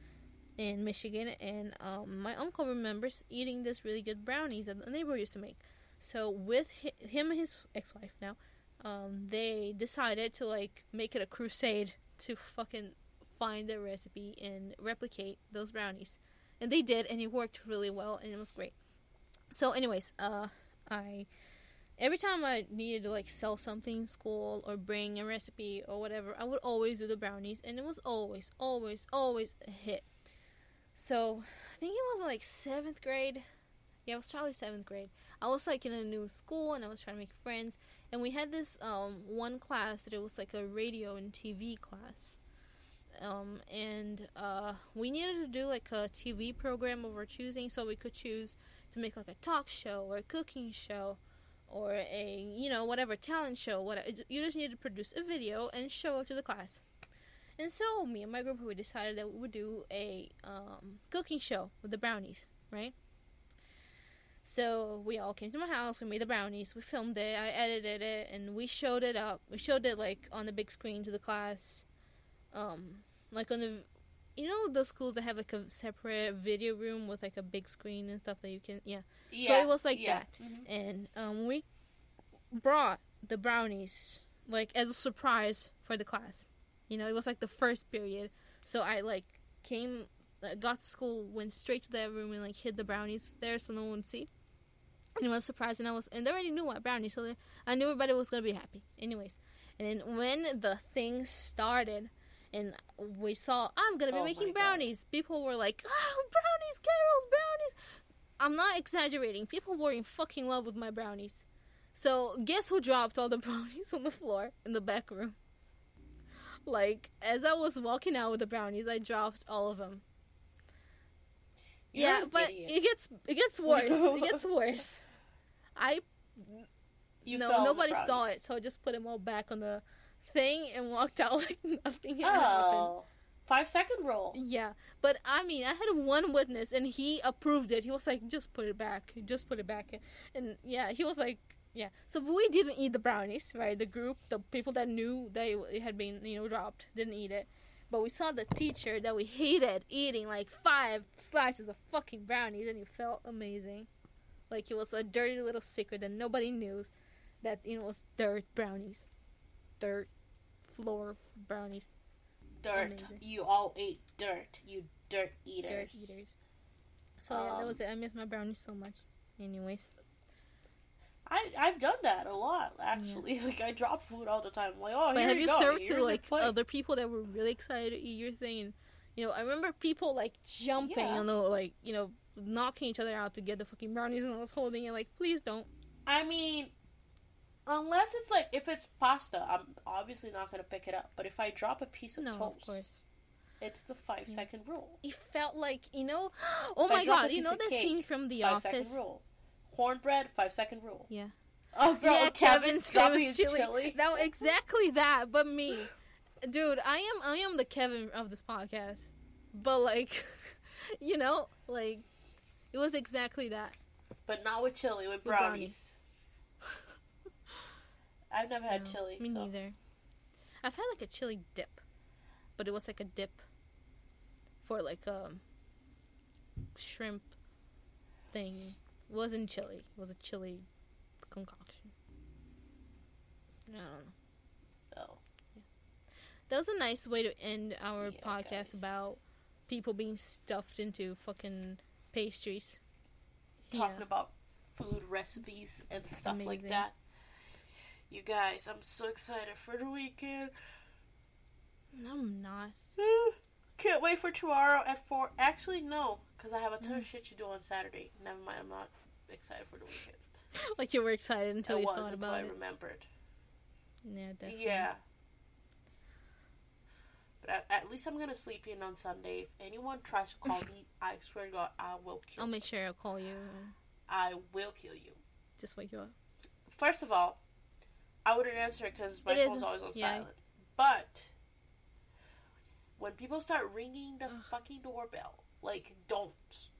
in Michigan. And um, my uncle remembers eating this really good brownies that the neighbor used to make. So with hi- him and his ex-wife now, um, they decided to like make it a crusade to fucking find the recipe and replicate those brownies, and they did, and it worked really well, and it was great. So, anyways, uh, I every time I needed to like sell something in school or bring a recipe or whatever, I would always do the brownies, and it was always, always, always a hit. So I think it was like seventh grade. Yeah, it was probably seventh grade. I was like in a new school and I was trying to make friends. And we had this um, one class that it was like a radio and TV class. Um, and uh, we needed to do like a TV program of our choosing, so we could choose to make like a talk show or a cooking show or a you know whatever talent show. Whatever you just need to produce a video and show it to the class. And so me and my group we decided that we would do a um, cooking show with the brownies, right? So we all came to my house. We made the brownies. We filmed it. I edited it, and we showed it up. We showed it like on the big screen to the class, um, like on the, you know, those schools that have like a separate video room with like a big screen and stuff that you can, yeah. Yeah. it was like yeah. that. Mhm. And um, we brought the brownies like as a surprise for the class. You know, it was like the first period, so I like came, uh, got to school, went straight to that room and like hid the brownies there so no one would see. And it was surprised, and I was, and they already knew what brownies, so they, I knew everybody was gonna be happy. Anyways, and then when the thing started, and we saw I'm gonna be Oh making God. brownies, people were like, "Oh, brownies, Carol's brownies!" I'm not exaggerating. People were in fucking love with my brownies. So guess who dropped all the [LAUGHS] brownies on the floor in the back room? Like as I was walking out with the brownies, I dropped all of them. You're yeah, but idiot. it gets it gets [LAUGHS] worse. it gets worse. I You no fell on the nobody saw it, so I just put them all back on the thing and walked out [LAUGHS] like nothing had oh. happened. Five second rule. Yeah, but I mean, I had one witness, and he approved it. He was like, "Just put it back, just put it back," and yeah, he was like, "Yeah." So we didn't eat the brownies, right? The group, the people that knew that it had been, you know, dropped, didn't eat it. But we saw the teacher that we hated eating like five slices of fucking brownies, and it felt amazing. Like it was a dirty little secret that nobody knew that you know it was dirt brownies, dirt floor brownies. Dirt. Amazing. You all ate dirt. You dirt eaters. dirt eaters. So yeah, that Um, was it. I miss my brownies so much. Anyways, I I've done that a lot actually. [LAUGHS] Like I drop food all the time. I'm like, oh, but have you you go. served Here's to like plate. other people that were really excited to eat your thing? And you know, I remember people like jumping Yeah. on the like you know knocking each other out to get the fucking brownies, and I was holding it like, please don't. I mean, unless it's like if it's pasta, I'm obviously not gonna pick it up. But if I drop a piece of No, of toast, course. it's the five second rule. It felt like you know, [GASPS] oh If my god, you know of that cake, scene from The Five second Office. rule. Cornbread, five second rule. Yeah. [LAUGHS] Oh, bro, yeah, Kevin's, Kevin's famous chili. chili. That exactly that, but me, [LAUGHS] dude. I am I am the Kevin of this podcast, but like, [LAUGHS] you know, like it was exactly that. But not with chili, with brownies. I've never had No, chili. Me so. neither. I've had like a chili dip, but it was like a dip for like a shrimp thing. It wasn't chili. It was a chili concoction. I don't know. Oh. That was a nice way to end our Yeah, podcast guys. about people being stuffed into fucking pastries. Talking Yeah. about food recipes and stuff like that. You guys, I'm so excited for the weekend. I'm not. Can't wait for tomorrow at four. Actually, no, because I have a Mm. ton of shit to do on Saturday. Never mind, I'm not excited for the weekend. [LAUGHS] Like you were excited until I you was thought until about I it. I remembered. Yeah, definitely. Yeah. But at, at least I'm gonna sleep in on Sunday. If anyone tries to call [LAUGHS] me, I swear to God, I will kill. You. I'll you. make sure I'll call you. I will kill you. Just wake you up. First of all, I wouldn't answer it because my It phone's always on yeah. silent. But when people start ringing the fucking doorbell, like don't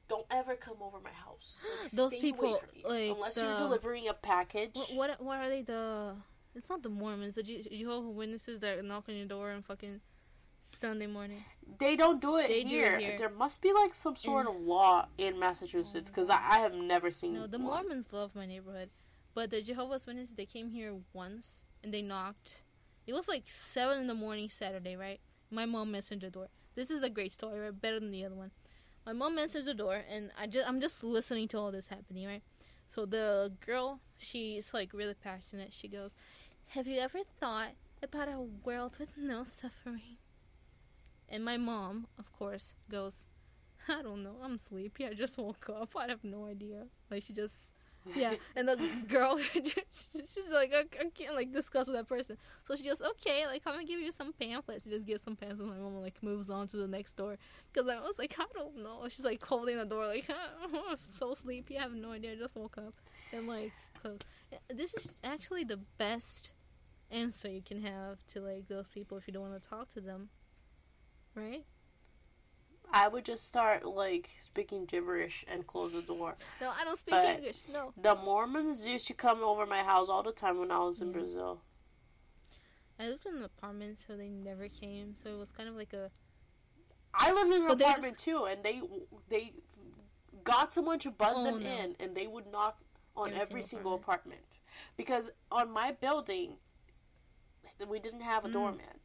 don't ever come over my house. [GASPS] Like, Those people, away from me. like, unless you're delivering a package. What, what what are they? The it's not the Mormons. The Je- Jehovah Witnesses that knock on your door on fucking Sunday morning. They don't do it They do here. it here. There must be like some sort of law in Massachusetts because I, I have never seen. No, the one. Mormons love my neighborhood, but the Jehovah's Witnesses they came here once and they knocked. It was like seven in the morning Saturday, right? My mom answered the door. This is a great story, right? Better than the other one. My mom answers the door, and I just I'm just listening to all this happening, right? So the girl, she's like really passionate. She goes, "Have you ever thought about a world with no suffering?" And my mom, of course, goes, "I don't know. I'm sleepy. I just woke up. I have no idea." Like she just yeah, [LAUGHS] and the girl, [LAUGHS] she's like, I, I can't like discuss with that person. So she just okay, like I'm gonna give you some pamphlets. She just gives some pamphlets. My mom like moves on to the next door because I was like, I don't know. She's like holding the door, like [LAUGHS] I'm so sleepy. I have no idea. I just woke up and like. This is actually the best answer you can have to like those people if you don't want to talk to them, right? I would just start like speaking gibberish and close the door. No, I don't speak But- English. No. The Mormons used to come over my house all the time when I was in Yeah. Brazil. I lived in an apartment, so they never came. So it was kind of like a I lived in an But they just- apartment too, and they they got someone to buzz Oh, them no. in, and they would knock on Every every, single single apartment. because on my building we didn't have a Mm. doorman.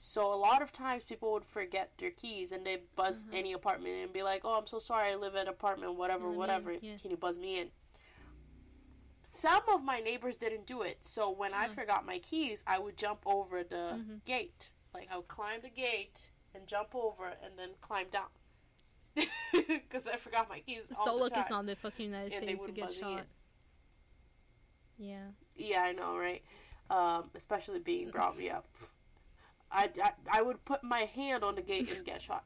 So a lot of times people would forget their keys and they buzz Mhm. any apartment and be like, "Oh, I'm so sorry, I live at apartment whatever, whatever. yeah. Can you buzz me in?" Some of my neighbors didn't do it, so when I Mhm. forgot my keys, I would jump over the Mhm. gate. Like I would climb the gate and jump over and then climb down [LAUGHS] because I forgot my keys all so lucky it's not the fucking United And States to get shot. Yeah. Yeah, I know, right? Um, especially being brought me up. I, I, I would put my hand on the gate and get shot.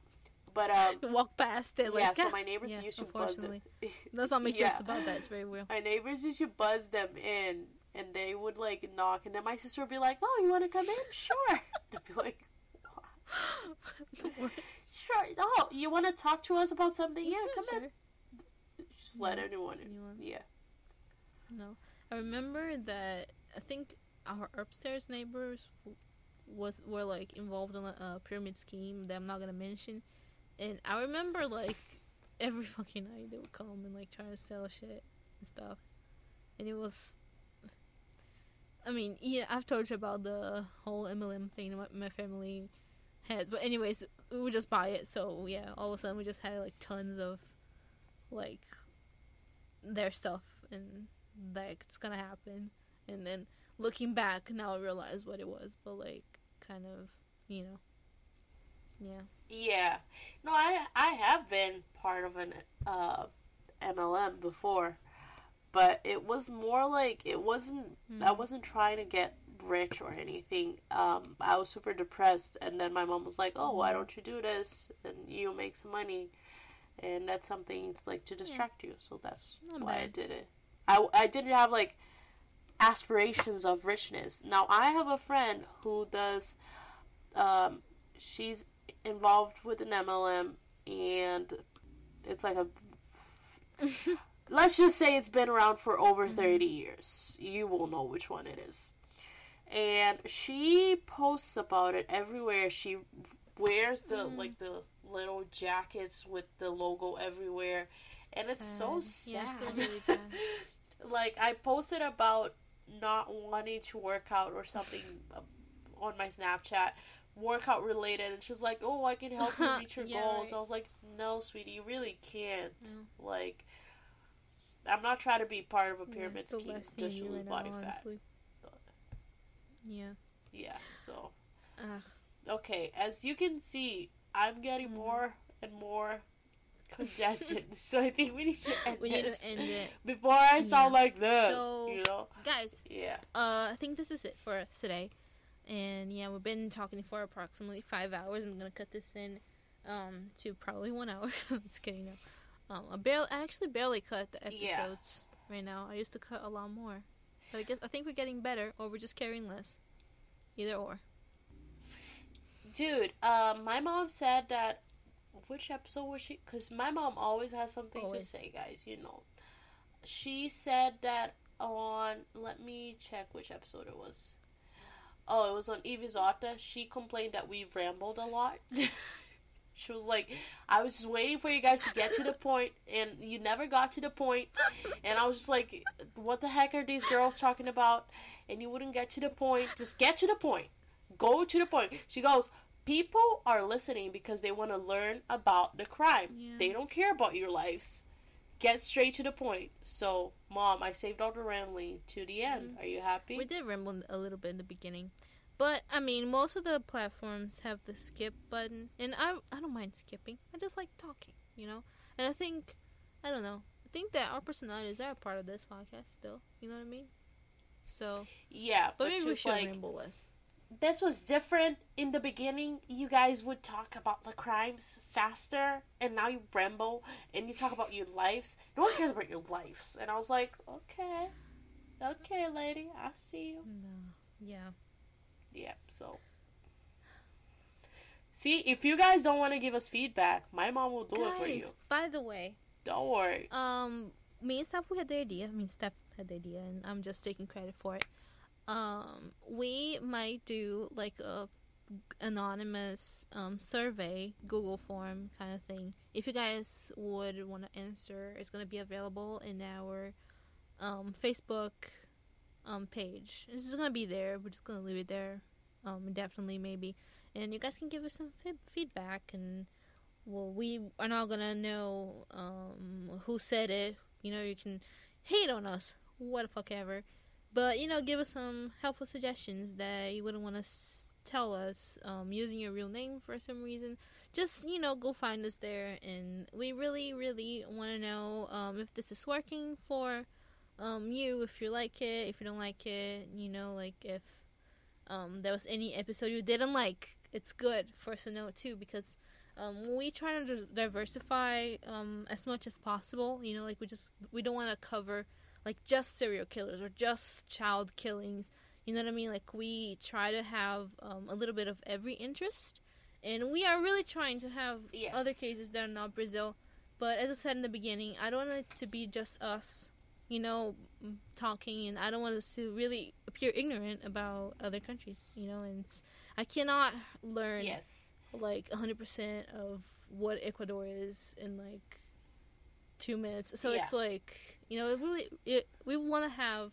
But um, [LAUGHS] Walk past it like yeah, so "Ah." my neighbors yeah, used to buzz them. Let's not make [LAUGHS] Yeah. jokes about that. It's very real. My neighbors used to buzz them in, and they would like knock, and then my sister would be like, "Oh, you want to come in? Sure." [LAUGHS] I'd be like, "Sure. Oh, you want to talk to us about something? Yeah, come sure. in. Just let Yeah. anyone in. Yeah. No, I remember that. I think our upstairs neighbors was were like involved in a uh, pyramid scheme that I'm not gonna mention, and I remember like [LAUGHS] every fucking night they would come and like try to sell shit and stuff, and it was. I mean, yeah, I've told you about the whole MLM thing my, my family has, but anyways, we would just buy it. So yeah, all of a sudden we just had like tons of, like, their stuff, and like it's gonna happen. And then looking back, now I realize what it was, but like, kind of, you know, yeah. Yeah. No, I I have been part of an uh, MLM before, but it was more like it wasn't. I Mm. wasn't trying to get rich or anything. Um, I was super depressed, and then my mom was like, "Oh, why don't you do this and you make some money?" And that's something like to distract you. So that's Not why I did it. I I didn't have like aspirations of richness. Now I have a friend who does. Um, she's involved with an MLM, and it's like a. [LAUGHS] Let's just say it's been around for over 30 years. You will know which one it is. And she posts about it everywhere. She wears the like the little jackets with the logo everywhere. And it's so Sad. Yeah, I sad. feel really bad. [LAUGHS] like I posted about not wanting to work out or something uh, on my Snapchat, workout related, and she was like, "Oh, I can help you [LAUGHS] reach your Yeah, goals." right. I was like, "No, sweetie, you really can't." No. Like, I'm not trying to be part of a pyramid the scheme just to lose body fat. honestly. Yeah. Yeah, so Ugh. okay, as you can see, I'm getting Mhm. more and more congestion, [LAUGHS] so I think we need to end [LAUGHS] We need this to end it. before I sound Yeah. like this. So- you know? Guys, Yeah. uh, I think this is it for us today. And yeah, we've been talking for approximately five hours. I'm gonna cut this in um, to probably one hour. [LAUGHS] I'm just kidding. No. Um, I barely, I actually barely cut the episodes Yeah. right now. I used to cut a lot more. But I guess I think we're getting better, or we're just caring less. Either or. Dude, um, my mom said that. Which episode was she? Because my mom always has something Always. to say, guys. You know, she said that on. Let me check which episode it was. Oh, it was on Evizata. She complained that we rambled a lot. [LAUGHS] she was like, "I was just waiting for you guys to get to the point, and you never got to the point." And I was just like, "What the heck are these girls talking about?" And you wouldn't get to the point. Just get to the point. Go to the point. She goes, People are listening because they want to learn about the crime. Yeah. They don't care about your lives. Get straight to the point. So, mom, I saved all the rambling to the end. Mm-hmm. Are you happy? We did ramble a little bit in the beginning, but I mean, most of the platforms have the skip button, and I I don't mind skipping. I just like talking, you know. And I think I don't know. I think that our personalities are a part of this podcast still. You know what I mean? So, yeah, but but maybe we should like, ramble less. This was different in the beginning. You guys would talk about the crimes faster, and now you ramble and you talk about your lives. No one cares about your lives. And I was like, okay, okay, lady, I see you. No. Yeah. Yeah, so. See, if you guys don't want to give us feedback, my mom will do it for you. By the way, Don't worry. um, me and Steph, we had the idea. I mean, Steph had the idea, and I'm just taking credit for it. Um, we might do like a anonymous um, survey, Google form kind of thing. If you guys would want to answer, it's gonna be available in our um, Facebook um, page. It's just gonna be there. We're just gonna leave it there, um, definitely maybe, and you guys can give us some fe- feedback and well, we are not gonna know um, who said it. You know, you can hate on us, what the fuck ever, but you know, give us some helpful suggestions that you wouldn't want to s- tell us um, using your real name for some reason. Just you know, go find us there, and we really, really want to know um, if this is working for um, you. If you like it, if you don't like it, you know, like if um, there was any episode you didn't like, it's good for us to know too because um, we try to diversify um, as much as possible. You know, like we just we don't want to cover like just serial killers or just child killings. You know what I mean? Like we try to have um, a little bit of every interest, and we are really trying to have Yes. other cases that are not Brazil. But as I said in the beginning, I don't want it to be just us, you know, talking, and I don't want us to really appear ignorant about other countries. You know, and I cannot learn Yes. like 100% of what Ecuador is and like two minutes. So it's like, you know, it really, it, we want to have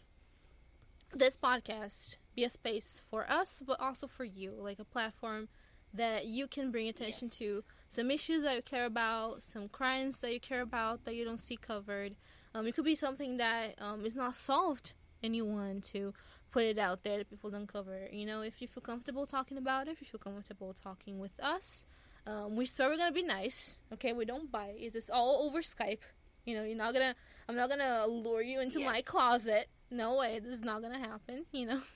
this podcast be a space for us, but also for you, like a platform that you can bring attention Yes. to some issues that you care about, some crimes that you care about that you don't see covered. Um, it could be something that um, is not solved, and you want to put it out there that people don't cover. You know, if you feel comfortable talking about it, if you feel comfortable talking with us, um, we swear we're gonna be nice. Okay, we don't bite. It's all over Skype. You know, you're not gonna. I'm not gonna lure you into my closet. No way. This is not gonna happen. You know. [LAUGHS]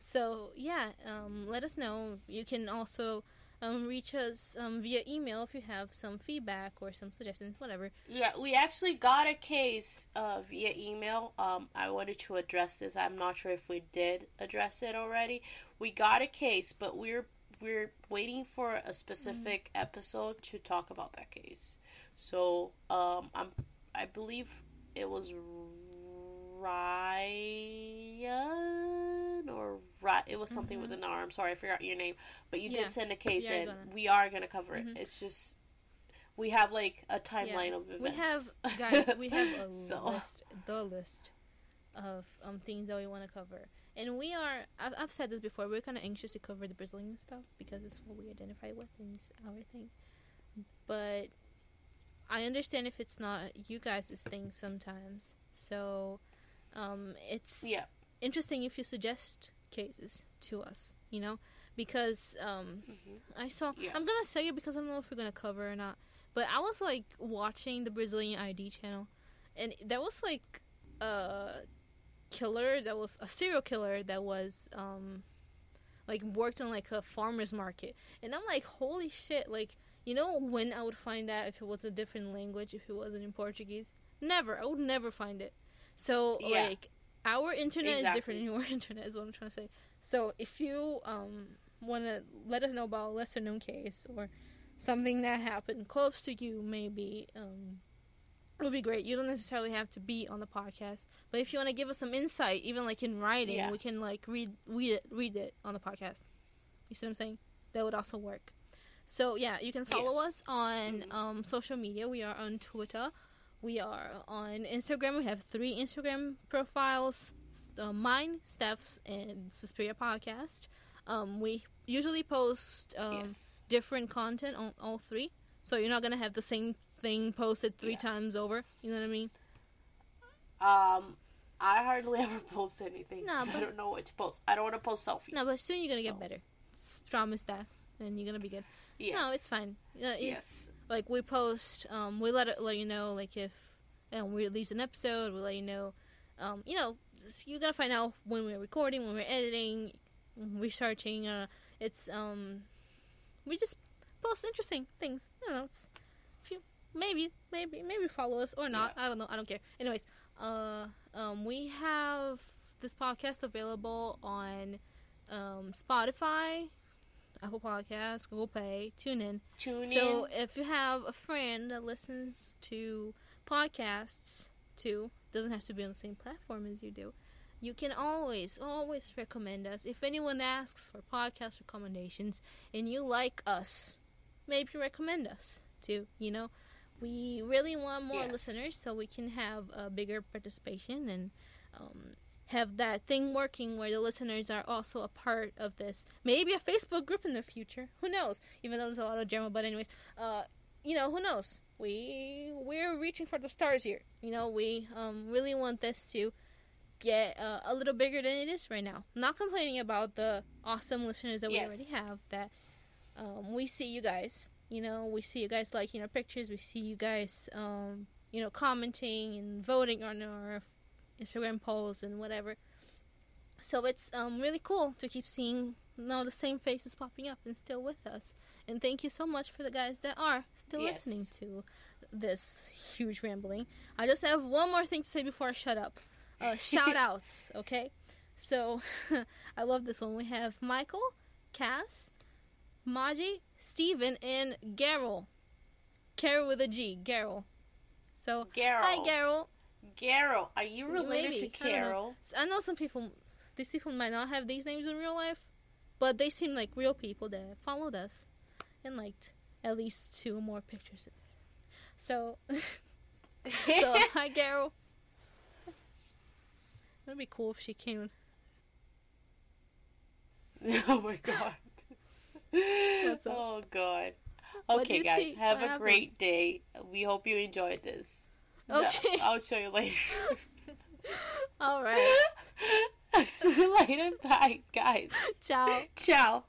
So yeah, um, let us know. You can also um, reach us um, via email if you have some feedback or some suggestions, whatever. Yeah, we actually got a case uh, via email. Um, I wanted to address this. I'm not sure if we did address it already. We got a case, but we're we're waiting for a specific episode to talk about that case. So, um, I'm I believe it was Ryan or Ry- it was something with an R. I'm sorry, I forgot your name, but you Yeah. did send a case, Yeah, I and got we are gonna cover it. Mhm. It's just we have like a timeline of events. We have guys. We [LAUGHS] have a So- list, the list of um, things that we want to cover, and we are. I've, I've said this before. We're kind of anxious to cover the Brazilian stuff because it's what we identify with and it's our thing. But I understand if it's not you guys' thing sometimes. So um, it's Yeah. interesting if you suggest cases to us. You know, because um, Mhm. I saw. Yeah. I'm gonna say it because I don't know if we're gonna cover or not. But I was like watching the Brazilian ID channel, and there was like a killer that was a serial killer that was um like worked on like a farmer's market, and I'm like, holy shit! Like you know when I would find that if it was a different language, if it wasn't in Portuguese, never. I would never find it. So Yeah. like our internet Exactly. is different than your [LAUGHS] internet is what i'm trying to say so if you um want to let us know about a lesser known case or something that happened close to you maybe um it would be great you don't necessarily have to be on the podcast but if you want to give us some insight even like in writing Yeah. we can like read read it read it on the podcast you see what i'm saying that would also work so yeah you can follow Yes. us on Mhm. um, social media we are on twitter we are on Instagram. We have three Instagram profiles uh, mine, Steph's, and Suspiria Podcast. Um, we usually post um, yes. different content on all three. So you're not going to have the same thing posted three Yeah. times over. You know what I mean? Um, I hardly [LAUGHS] ever post anything. No, but- I don't know what to post. I don't want to post selfies. No, but soon you're going to So- get better. Promise that. And you're going to be good. Yes. No, it's fine. Uh, it's, Yes. like we post um we let it let you know like if um, we release an episode we let you know um you know you gotta find out when we're recording when we're editing researching uh it's um we just post interesting things i don't know it's if you maybe maybe maybe follow us or not i don't know i don't care anyways uh um we have this podcast available on um spotify apple Podcasts, google play TuneIn. Tune in. So in. if you have a friend that listens to podcasts too, doesn't have to be on the same platform as you do, you can always, always recommend us. If anyone asks for podcast recommendations and you like us, maybe recommend us too. You know, we really want more Yes. listeners so we can have a bigger participation and um, have that thing working where the listeners are also a part of this. Maybe a Facebook group in the future. Who knows? Even though there's a lot of drama, but anyways, uh, you know, who knows? We we're reaching for the stars here. You know, we um really want this to get uh, a little bigger than it is right now. Not complaining about the awesome listeners that we already have. That um, we see you guys. You know, we see you guys liking our pictures. We see you guys, um, you know, commenting and voting on our Instagram polls and whatever. So it's um really cool to keep seeing you know, the same faces popping up and still with us. And thank you so much for the guys that are still Yes. listening to this huge rambling. I just have one more thing to say before I shut up. Uh, [LAUGHS] shout outs, okay? So [LAUGHS] I love this one. We have Michael, Cass, Maji, Steven, and Garrel. Carol with a G, Garrel. So Carol. hi Garrel. Carol. Are you related Maybe. to I. Carol? I know some people, these people might not have these names in real life, but they seem like real people that followed us and liked at least two more pictures. of So, [LAUGHS] so [LAUGHS] hi, Carol. That'd be cool if she came. oh my god. Oh god. Okay, guys, see? have What a happened? great day. We hope you enjoyed this. No, Okay. I'll show you later. [LAUGHS] All right. [LAUGHS] See you later. Bye, guys. [LAUGHS] Ciao. Ciao.